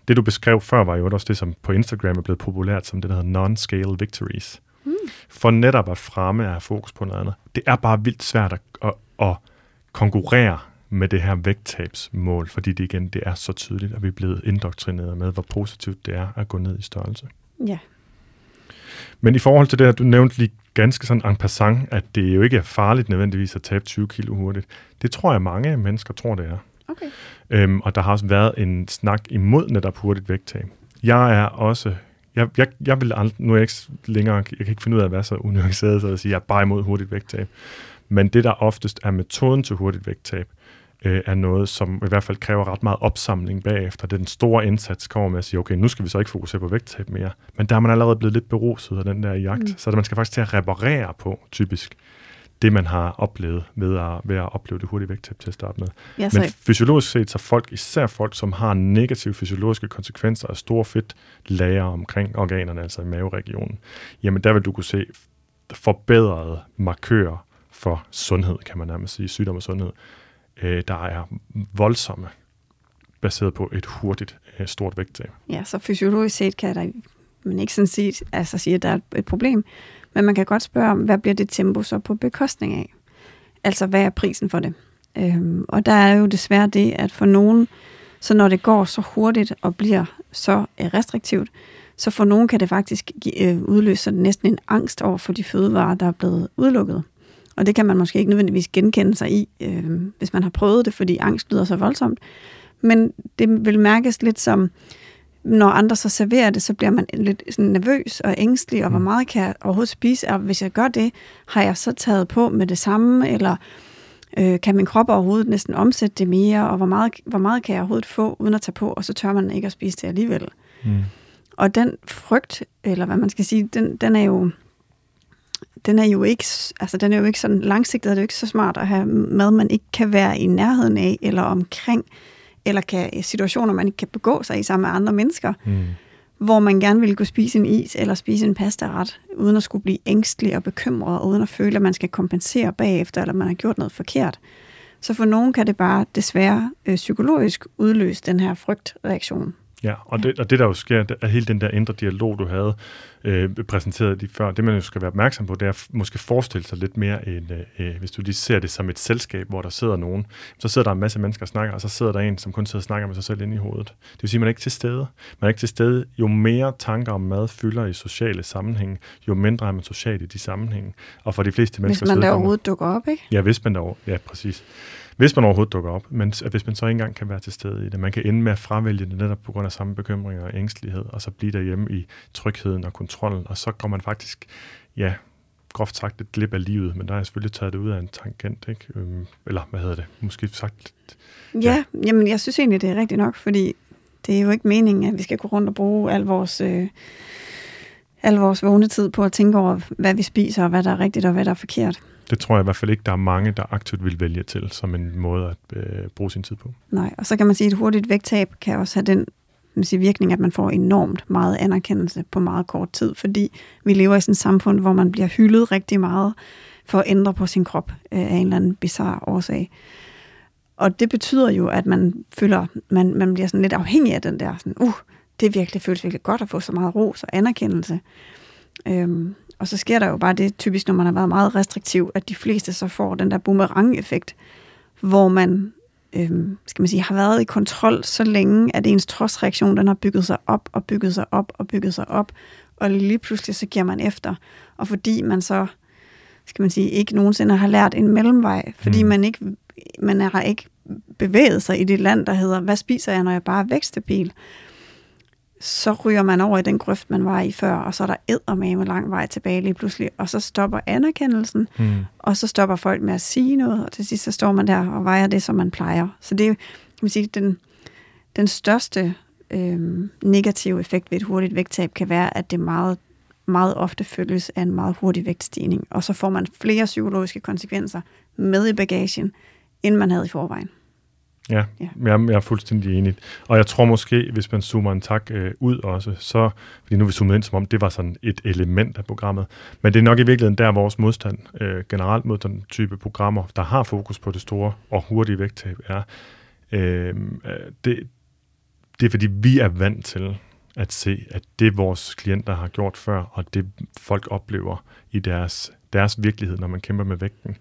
Det du beskrev før, var jo også det, som på Instagram er blevet populært som det, der hedder non-scale victories. Mm. For netop at fremme af fokus på noget andet. Det er bare vildt svært at, at, at konkurrere med det her vægttabsmål, fordi det igen det er så tydeligt, at vi er blevet indoktrineret med, hvor positivt det er at gå ned i størrelse. Ja. Men i forhold til det, at du nævnte lige ganske sådan en passant, at det jo ikke er farligt nødvendigvis at tabe 20 kilo hurtigt. Det tror jeg mange mennesker tror, det er. Okay. Øhm, og der har også været en snak imod netop hurtigt vægttab. Jeg er også jeg, jeg, jeg vil aldrig, nu er jeg ikke længere, jeg kan ikke finde ud af at være så unuanceret, så at sige, jeg er bare imod hurtigt vægttab. Men det, der oftest er metoden til hurtigt vægttab, øh, er noget, som i hvert fald kræver ret meget opsamling bagefter. Den store indsats kommer med at sige, okay, nu skal vi så ikke fokusere på vægttab mere. Men der er man allerede blevet lidt beruset af den der jagt, mm. så man skal faktisk til at reparere på, typisk, det, man har oplevet ved at, ved at opleve det hurtige vægttab til at starte med. Ja, Men fysiologisk set, så folk, især folk, som har negative fysiologiske konsekvenser af store fedtlager omkring organerne, altså i maveregionen, jamen der vil du kunne se forbedrede markører for sundhed, kan man nærmest sige, sygdom og sundhed, øh, der er voldsomme, baseret på et hurtigt, øh, stort vægttab. Ja, så fysiologisk set kan der man ikke sådan sige, altså sige, at der er et problem, men man kan godt spørge om, hvad bliver det tempo så på bekostning af? Altså, hvad er prisen for det? Øhm, og der er jo desværre det, at for nogen, så når det går så hurtigt og bliver så øh, restriktivt, så for nogen kan det faktisk øh, udløse næsten en angst over for de fødevarer, der er blevet udelukket. Og det kan man måske ikke nødvendigvis genkende sig i, øh, hvis man har prøvet det, fordi angst lyder så voldsomt. Men det vil mærkes lidt som, når andre så serverer det, så bliver man lidt sådan nervøs og ængstelig, og hvor mm. meget kan jeg overhovedet spise, og hvis jeg gør det, har jeg så taget på med det samme, eller øh, kan min krop overhovedet næsten omsætte det mere, og hvor meget, hvor meget kan jeg overhovedet få, uden at tage på, og så tør man ikke at spise det alligevel. Mm. Og den frygt, eller hvad man skal sige, den, den er jo den er jo ikke, altså den er jo ikke sådan langsigtet, er det jo ikke så smart at have mad, man ikke kan være i nærheden af, eller omkring, eller kan, situationer, man ikke kan begå sig i sammen med andre mennesker, mm. hvor man gerne ville kunne spise en is, eller spise en pastaret, uden at skulle blive ængstelig og bekymret, og uden at føle, at man skal kompensere bagefter, eller man har gjort noget forkert. Så for nogen kan det bare desværre øh, psykologisk udløse den her frygtreaktion. Ja, og, Det, og det der jo sker, er hele den der indre dialog, du havde øh, præsenteret lige før, det man jo skal være opmærksom på, det er måske forestille sig lidt mere, end, øh, øh, hvis du lige ser det som et selskab, hvor der sidder nogen, så sidder der en masse mennesker og snakker, og så sidder der en, som kun sidder og snakker med sig selv inde i hovedet. Det vil sige, at man er ikke til stede. Man er ikke til stede. Jo mere tanker om mad fylder i sociale sammenhæng, jo mindre er man social i de sammenhænge. Og for de fleste mennesker... Hvis man der overhovedet dukker op, ikke? Ja, hvis man der Ja, præcis. Hvis man overhovedet dukker op, men hvis man så ikke engang kan være til stede i det. Man kan ende med at fravælge det netop på grund af samme bekymringer og ængstelighed, og så blive derhjemme i trygheden og kontrollen, og så går man faktisk, ja, groft sagt et glip af livet, men der er jeg selvfølgelig taget det ud af en tangent, ikke? Øhm, eller hvad hedder det? Måske sagt... Ja, ja, jamen jeg synes egentlig, det er rigtigt nok, fordi det er jo ikke meningen, at vi skal gå rundt og bruge al vores... Øh, al vores vågne tid på at tænke over, hvad vi spiser, og hvad der er rigtigt, og hvad der er forkert. Det tror jeg i hvert fald ikke, der er mange, der aktivt vil vælge til som en måde at øh, bruge sin tid på. Nej, og så kan man sige, at et hurtigt vægttab kan også have den man siger, virkning, at man får enormt meget anerkendelse på meget kort tid, fordi vi lever i sådan et samfund, hvor man bliver hyldet rigtig meget for at ændre på sin krop øh, af en eller anden bizarre årsag. Og det betyder jo, at man føler, man, man bliver sådan lidt afhængig af den der, sådan, uh, det virkelig føles virkelig godt at få så meget ros og anerkendelse. Øhm, og så sker der jo bare det, typisk når man har været meget restriktiv, at de fleste så får den der boomerang-effekt, hvor man, øhm, skal man sige, har været i kontrol så længe, at ens trodsreaktion, den har bygget sig op og bygget sig op og bygget sig op, og lige pludselig så giver man efter. Og fordi man så, skal man sige, ikke nogensinde har lært en mellemvej, fordi mm. man ikke man har ikke bevæget sig i det land, der hedder, hvad spiser jeg, når jeg bare er vækstabil? Så ryger man over i den grøft, man var i før, og så er der med lang vej tilbage lige pludselig, og så stopper anerkendelsen, mm. og så stopper folk med at sige noget, og til sidst så står man der og vejer det, som man plejer. Så det er kan man sige, den, den største øh, negative effekt ved et hurtigt vægttab kan være, at det meget, meget ofte følges af en meget hurtig vægtstigning, og så får man flere psykologiske konsekvenser med i bagagen, end man havde i forvejen. Ja, ja. Jeg, jeg er fuldstændig enig. Og jeg tror måske, hvis man zoomer en tak øh, ud også, så, fordi nu er vi zoomet ind, som om det var sådan et element af programmet, men det er nok i virkeligheden der vores modstand øh, generelt mod den type programmer, der har fokus på det store og hurtige vægttab, er, øh, det, det er fordi, vi er vant til at se, at det vores klienter har gjort før, og det folk oplever i deres deres virkelighed, når man kæmper med vægten,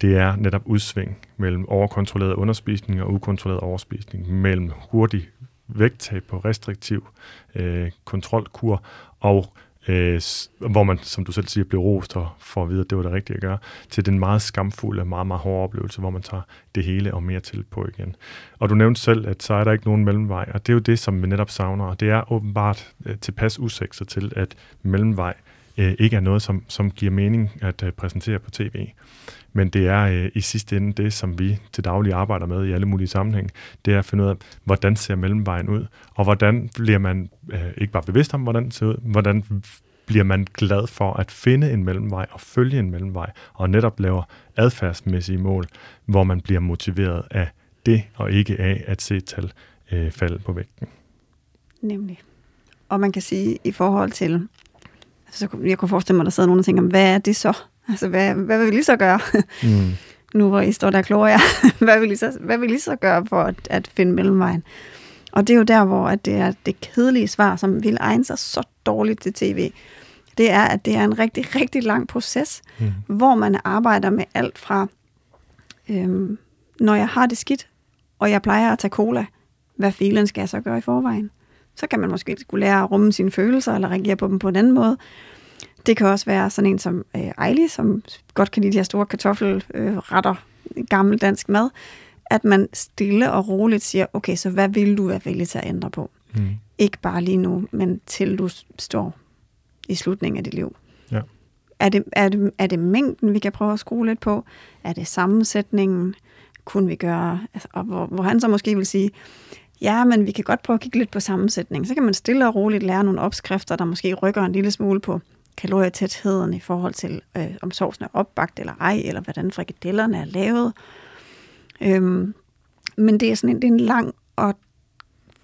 det er netop udsving mellem overkontrolleret underspisning og ukontrolleret overspisning, mellem hurtig vægttab på restriktiv øh, kontrolkur, og øh, hvor man, som du selv siger, bliver rost og får at vide, at det var det rigtige at gøre, til den meget skamfulde, meget, meget hårde oplevelse, hvor man tager det hele og mere til på igen. Og du nævnte selv, at så er der ikke nogen mellemvej, og det er jo det, som vi netop savner, og det er åbenbart øh, tilpas usekset til, at mellemvej øh, ikke er noget, som, som giver mening at øh, præsentere på tv. Men det er øh, i sidste ende det, som vi til daglig arbejder med i alle mulige sammenhæng. Det er at finde ud af, hvordan ser mellemvejen ud, og hvordan bliver man øh, ikke bare bevidst om, hvordan det ser ud, hvordan bliver man glad for at finde en mellemvej og følge en mellemvej, og netop laver adfærdsmæssige mål, hvor man bliver motiveret af det, og ikke af at se tal øh, falde på vægten. Nemlig. Og man kan sige, i forhold til, altså, jeg kunne forestille mig, at der sidder nogen og tænker, hvad er det så? Altså, hvad, hvad vil vi lige så gøre? Mm. nu hvor I står der kloger jeg, hvad vil I så, hvad vil I så gøre for at, at finde mellemvejen? Og det er jo der, hvor at det er det kedelige svar, som vil egne sig så dårligt til tv. Det er, at det er en rigtig, rigtig lang proces, mm. hvor man arbejder med alt fra, øhm, når jeg har det skidt, og jeg plejer at tage cola, hvad filen skal jeg så gøre i forvejen? Så kan man måske skulle lære at rumme sine følelser, eller reagere på dem på en anden måde. Det kan også være sådan en som øh, Ejli, som godt kan lide de her store kartoffelretter, øh, gammel dansk mad, at man stille og roligt siger, okay, så hvad vil du være villig til at ændre på? Mm. Ikke bare lige nu, men til du står i slutningen af dit liv. Ja. Er, det, er, det, er det mængden, vi kan prøve at skrue lidt på? Er det sammensætningen? Kunne vi gøre? Altså, og hvor, hvor han så måske vil sige, ja, men vi kan godt prøve at kigge lidt på sammensætning. Så kan man stille og roligt lære nogle opskrifter, der måske rykker en lille smule på kalorietætheden i forhold til, øh, om sovsen er opbagt eller ej, eller hvordan frikadellerne er lavet. Øhm, men det er sådan en, det er en lang og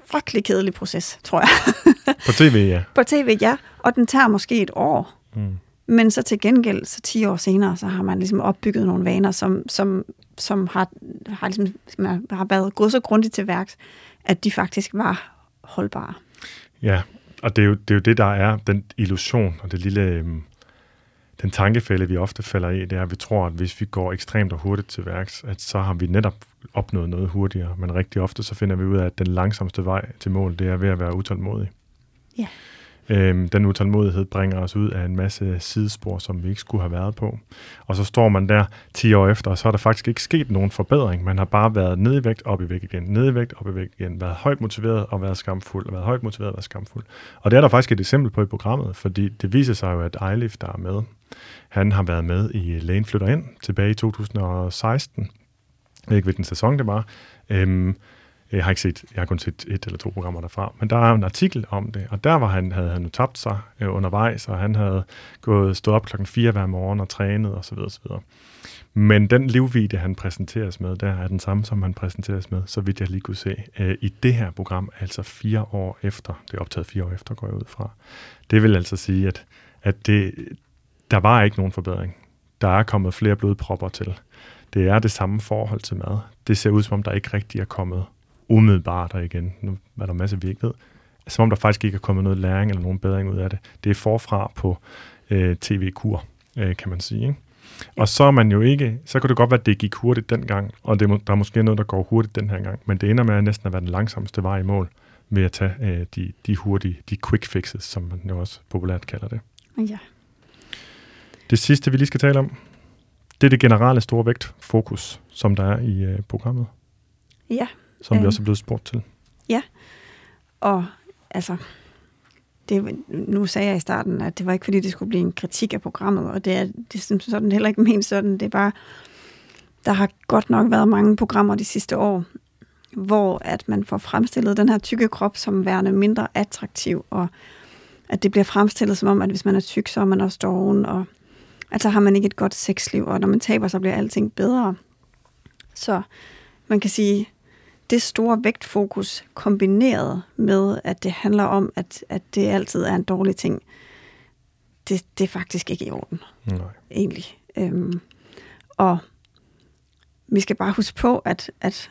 frygtelig kedelig proces, tror jeg. På tv, ja. På tv, ja. Og den tager måske et år. Mm. Men så til gengæld, så 10 år senere, så har man ligesom opbygget nogle vaner, som, som, som har, har, ligesom, har været gået så grundigt til værks, at de faktisk var holdbare. Ja, og det er, jo, det er jo det, der er den illusion og det lille, øhm, den tankefælde, vi ofte falder i, det er, at vi tror, at hvis vi går ekstremt og hurtigt til værks, at så har vi netop opnået noget hurtigere. Men rigtig ofte, så finder vi ud af, at den langsomste vej til mål, det er ved at være utålmodig. Ja. Øhm, den utålmodighed bringer os ud af en masse sidespor, som vi ikke skulle have været på. Og så står man der 10 år efter, og så er der faktisk ikke sket nogen forbedring. Man har bare været ned i vægt, op i vægt igen, ned i vægt, op i vægt igen, været højt motiveret og været skamfuld, og været højt motiveret og været skamfuld. Og det er der faktisk et eksempel på i programmet, fordi det viser sig jo, at Eilif, der er med, han har været med i Lægen flytter ind tilbage i 2016. Jeg ved ikke, hvilken sæson det var. Øhm, jeg har ikke set, jeg har kun set et eller to programmer derfra, men der er en artikel om det, og der var han, havde han jo tabt sig øh, undervejs, og han havde gået, stået op klokken 4 hver morgen og trænet osv. osv. Men den livvide, han præsenteres med, der er den samme, som han præsenteres med, så vidt jeg lige kunne se, øh, i det her program, altså fire år efter, det er optaget fire år efter, går jeg ud fra. Det vil altså sige, at, at det, der var ikke nogen forbedring. Der er kommet flere blodpropper til. Det er det samme forhold til mad. Det ser ud, som om der ikke rigtig er kommet umiddelbart der igen. Nu er der masser, vi ikke ved. Som om der faktisk ikke er kommet noget læring eller nogen bedring ud af det. Det er forfra på øh, tv-kur, øh, kan man sige. Ikke? Og så er man jo ikke, så kan det godt være, at det gik hurtigt dengang, og det, der er måske noget, der går hurtigt den her gang, men det ender med at næsten at være den langsomste vej i mål ved at tage øh, de, de hurtige, de quick fixes, som man jo også populært kalder det. Ja. Det sidste, vi lige skal tale om, det er det generelle store vægtfokus, som der er i øh, programmet. Ja, som vi også er blevet spurgt til. Ja, og altså, det, nu sagde jeg i starten, at det var ikke fordi, det skulle blive en kritik af programmet, og det er, det er sådan heller ikke ment sådan. Det er bare, der har godt nok været mange programmer de sidste år, hvor at man får fremstillet den her tykke krop som værende mindre attraktiv, og at det bliver fremstillet som om, at hvis man er tyk, så er man også doven, og at så har man ikke et godt sexliv, og når man taber, så bliver alting bedre. Så man kan sige, det store vægtfokus kombineret med, at det handler om, at, at det altid er en dårlig ting, det, det er faktisk ikke i orden. Nej. Egentlig. Øhm, og vi skal bare huske på, at, at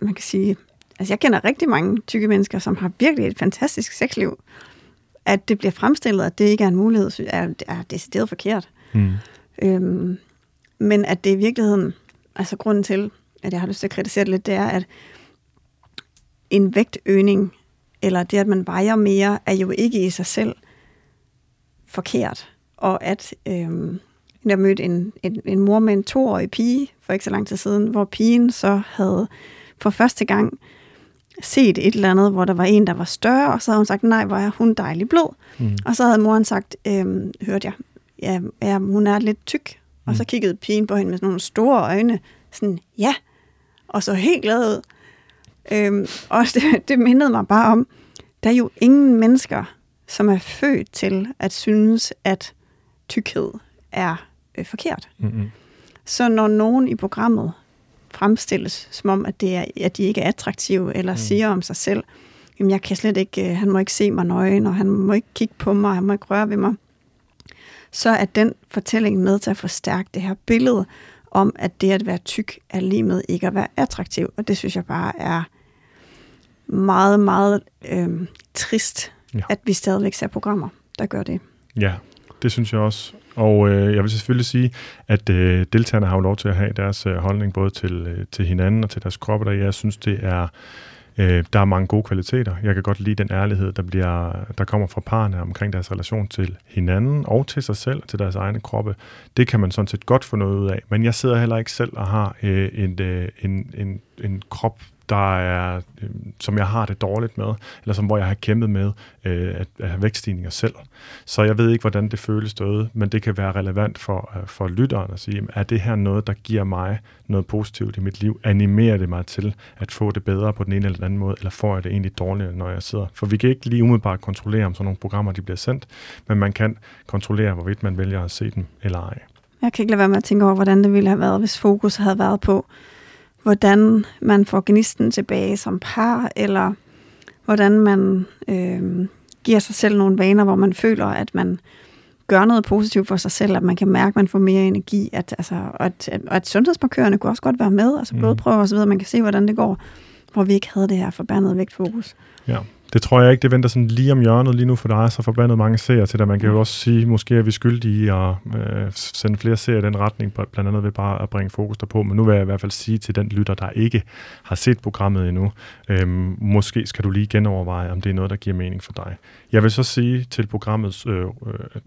man kan sige, altså jeg kender rigtig mange tykke mennesker, som har virkelig et fantastisk sexliv. At det bliver fremstillet, at det ikke er en mulighed, er, er decideret forkert. Mm. Øhm, men at det i virkeligheden, altså grunden til, at jeg har lyst til at kritisere det lidt, det er, at en vægtøgning, eller det, at man vejer mere, er jo ikke i sig selv forkert. Og at øh, jeg mødte en, en, en mor med en toårig pige for ikke så lang tid siden, hvor pigen så havde for første gang set et eller andet, hvor der var en, der var større, og så havde hun sagt, nej, hvor er hun dejlig blød. Mm. Og så havde moren sagt, øhm, hørte jeg, ja, ja, hun er lidt tyk. Og så Mm. kiggede pigen på hende med sådan nogle store øjne, sådan, ja, og så helt glad ud. Øhm, og det, det mindede mig bare om, der er jo ingen mennesker, som er født til at synes, at tykkhed er øh, forkert. Mm-hmm. Så når nogen i programmet fremstilles, som om, at, det er, at de ikke er attraktive, eller mm. siger om sig selv, jamen jeg kan slet ikke, øh, han må ikke se mig nøgen, og han må ikke kigge på mig, han må ikke røre ved mig, så er den fortælling med til at forstærke det her billede om, at det at være tyk er lige med ikke at være attraktiv. Og det synes jeg bare er meget, meget øh, trist, Ja. at vi stadigvæk ser programmer, der gør det. Ja, det synes jeg også. Og øh, jeg vil selvfølgelig sige, at øh, deltagerne har jo lov til at have deres øh, holdning både til, øh, til hinanden og til deres kroppe, og jeg synes, det er øh, der er mange gode kvaliteter. Jeg kan godt lide den ærlighed, der, bliver, der kommer fra parerne omkring deres relation til hinanden og til sig selv og til deres egne kroppe. Det kan man sådan set godt få noget ud af. Men jeg sidder heller ikke selv og har øh, en, øh, en, en, en krop, der er, øh, som jeg har det dårligt med, eller som hvor jeg har kæmpet med øh, at, at have vækststigninger selv. Så jeg ved ikke, hvordan det føles derude, men det kan være relevant for, øh, for lytteren at sige, jamen, er det her noget, der giver mig noget positivt i mit liv? Animerer det mig til at få det bedre på den ene eller den anden måde, eller får jeg det egentlig dårligere, når jeg sidder? For vi kan ikke lige umiddelbart kontrollere, om sådan nogle programmer de bliver sendt, men man kan kontrollere, hvorvidt man vælger at se dem eller ej. Jeg kan ikke lade være med at tænke over, hvordan det ville have været, hvis fokus havde været på, hvordan man får gnisten tilbage som par, eller hvordan man øh, giver sig selv nogle vaner, hvor man føler, at man gør noget positivt for sig selv, at man kan mærke, at man får mere energi, at, altså, og at, og at sundhedsmarkørerne kunne også godt være med, altså Mhm. blodprøver osv., man kan se, hvordan det går, hvor vi ikke havde det her forbandede vægtfokus. Ja, det tror jeg ikke, det venter sådan lige om hjørnet lige nu, for der er så forbandet mange serier til det. Man kan jo også sige, måske er vi skyldige i at øh, sende flere serier i den retning, bl- blandt andet ved bare at bringe fokus derpå. Men nu vil jeg i hvert fald sige til den lytter, der ikke har set programmet endnu, øh, måske skal du lige genoverveje, om det er noget, der giver mening for dig. Jeg vil så sige til programmet, øh, øh,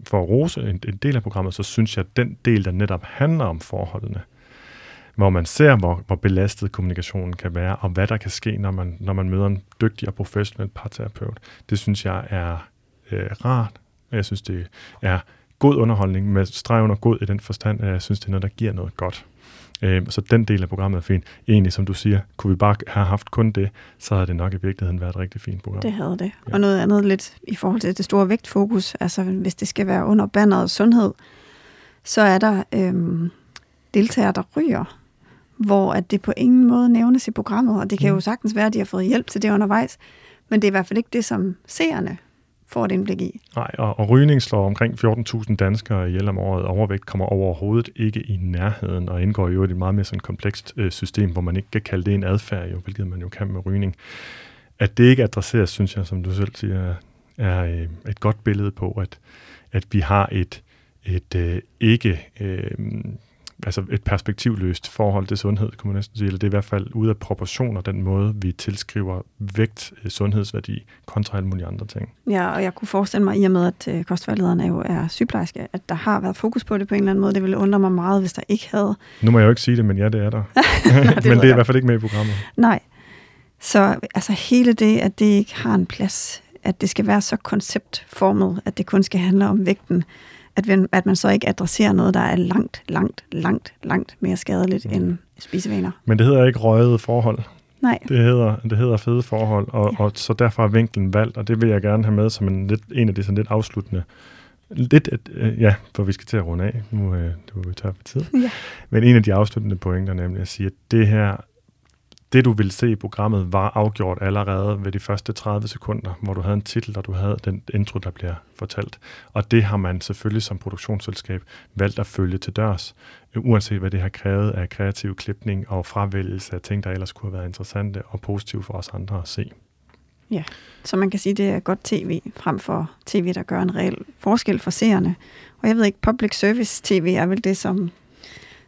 for at rose en, en del af programmet, så synes jeg, at den del, der netop handler om forholdene, hvor man ser, hvor, hvor belastet kommunikationen kan være, og hvad der kan ske, når man, når man møder en dygtig og professionel parterapeut. Det synes jeg er øh, rart, og jeg synes, det er god underholdning med streg under god i den forstand, at jeg synes, det er noget, der giver noget godt. Øh, så den del af programmet er fin. Egentlig, som du siger, kunne vi bare have haft kun det, så havde det nok i virkeligheden været et rigtig fint program. Det havde det. Ja. Og noget andet lidt i forhold til det store vægtfokus, altså hvis det skal være under banneret sundhed, så er der øhm, deltagere, der ryger, hvor at det på ingen måde nævnes i programmet, og det kan Mm. jo sagtens være, at de har fået hjælp til det undervejs, men det er i hvert fald ikke det, som seerne får et indblik i. Nej, og, og rygning slår omkring 14.000 danskere ihjel om året. Overvægt kommer overhovedet ikke i nærheden, og indgår jo i et meget mere sådan komplekst øh, system, hvor man ikke kan kalde det en adfærd, jo, hvilket man jo kan med rygning. At det ikke adresseres, synes jeg, som du selv siger, er, er øh, et godt billede på, at, at vi har et, et øh, ikke... Øh, altså et perspektivløst forhold til sundhed, kunne man næsten sige, eller det er i hvert fald ude af proportioner den måde, vi tilskriver vægt, øh, sundhedsværdi kontra alle mulige andre ting. Ja, og jeg kunne forestille mig, i og med at øh, kostvejlederne jo er sygeplejerske, at der har været fokus på det på en eller anden måde. Det ville undre mig meget, hvis der ikke havde. Nu må jeg jo ikke sige det, men ja, det er der. ved men det er i hvert fald ikke med i programmet. Nej. Så altså hele det, at det ikke har en plads, at det skal være så konceptformet, at det kun skal handle om vægten, at, at man så ikke adresserer noget, der er langt, langt, langt, langt mere skadeligt Mm. end spisevaner. Men det hedder ikke røget forhold. Nej, Det hedder, det hedder fede forhold, og, og så derfor er vinklen valgt, og det vil jeg gerne have med som en, lidt, en af de sådan lidt afsluttende. Lidt, at, øh, ja, for vi skal til at runde af. Nu øh, det var vi tør for tid. Ja. Men en af de afsluttende pointer, nemlig at sige, at det her, det du ville se i programmet, var afgjort allerede ved de første 30 sekunder, hvor du havde en titel, og du havde den intro, der bliver fortalt. Og det har man selvfølgelig som produktionsselskab valgt at følge til dørs, uanset hvad det har krævet af kreativ klipning og fravælgelse af ting, der ellers kunne have været interessante og positive for os andre at se. Ja, så man kan sige, at det er godt tv, frem for tv, der gør en reel forskel for seerne. Og jeg ved ikke, public service tv er vel det, som,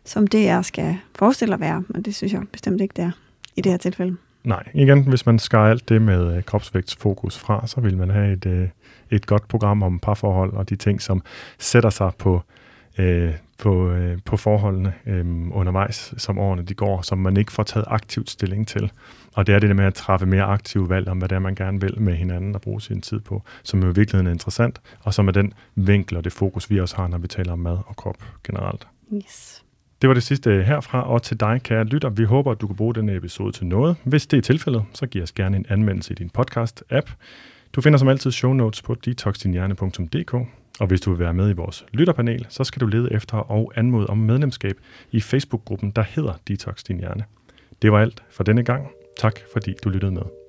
som DR skal forestille at være, men det synes jeg bestemt ikke, det er i det her tilfælde. Nej, igen, hvis man skar alt det med øh, kropsvægtsfokus fra, så vil man have et, øh, et godt program om parforhold og de ting, som sætter sig på øh, på, øh, på forholdene øh, undervejs, som årene de går, som man ikke får taget aktivt stilling til. Og det er det der med at træffe mere aktive valg om, hvad det er, man gerne vil med hinanden og bruge sin tid på, som jo i virkeligheden er interessant, og som er den vinkel og det fokus, vi også har, når vi taler om mad og krop generelt. Yes. Det var det sidste herfra, og til dig, kære lytter. Vi håber, at du kan bruge denne episode til noget. Hvis det er tilfældet, så giv os gerne en anmeldelse i din podcast-app. Du finder som altid show notes på detoxdinhjerne.dk, og hvis du vil være med i vores lytterpanel, så skal du lede efter og anmode om medlemskab i Facebook-gruppen, der hedder Detox Din Hjerne. Det var alt for denne gang. Tak fordi du lyttede med.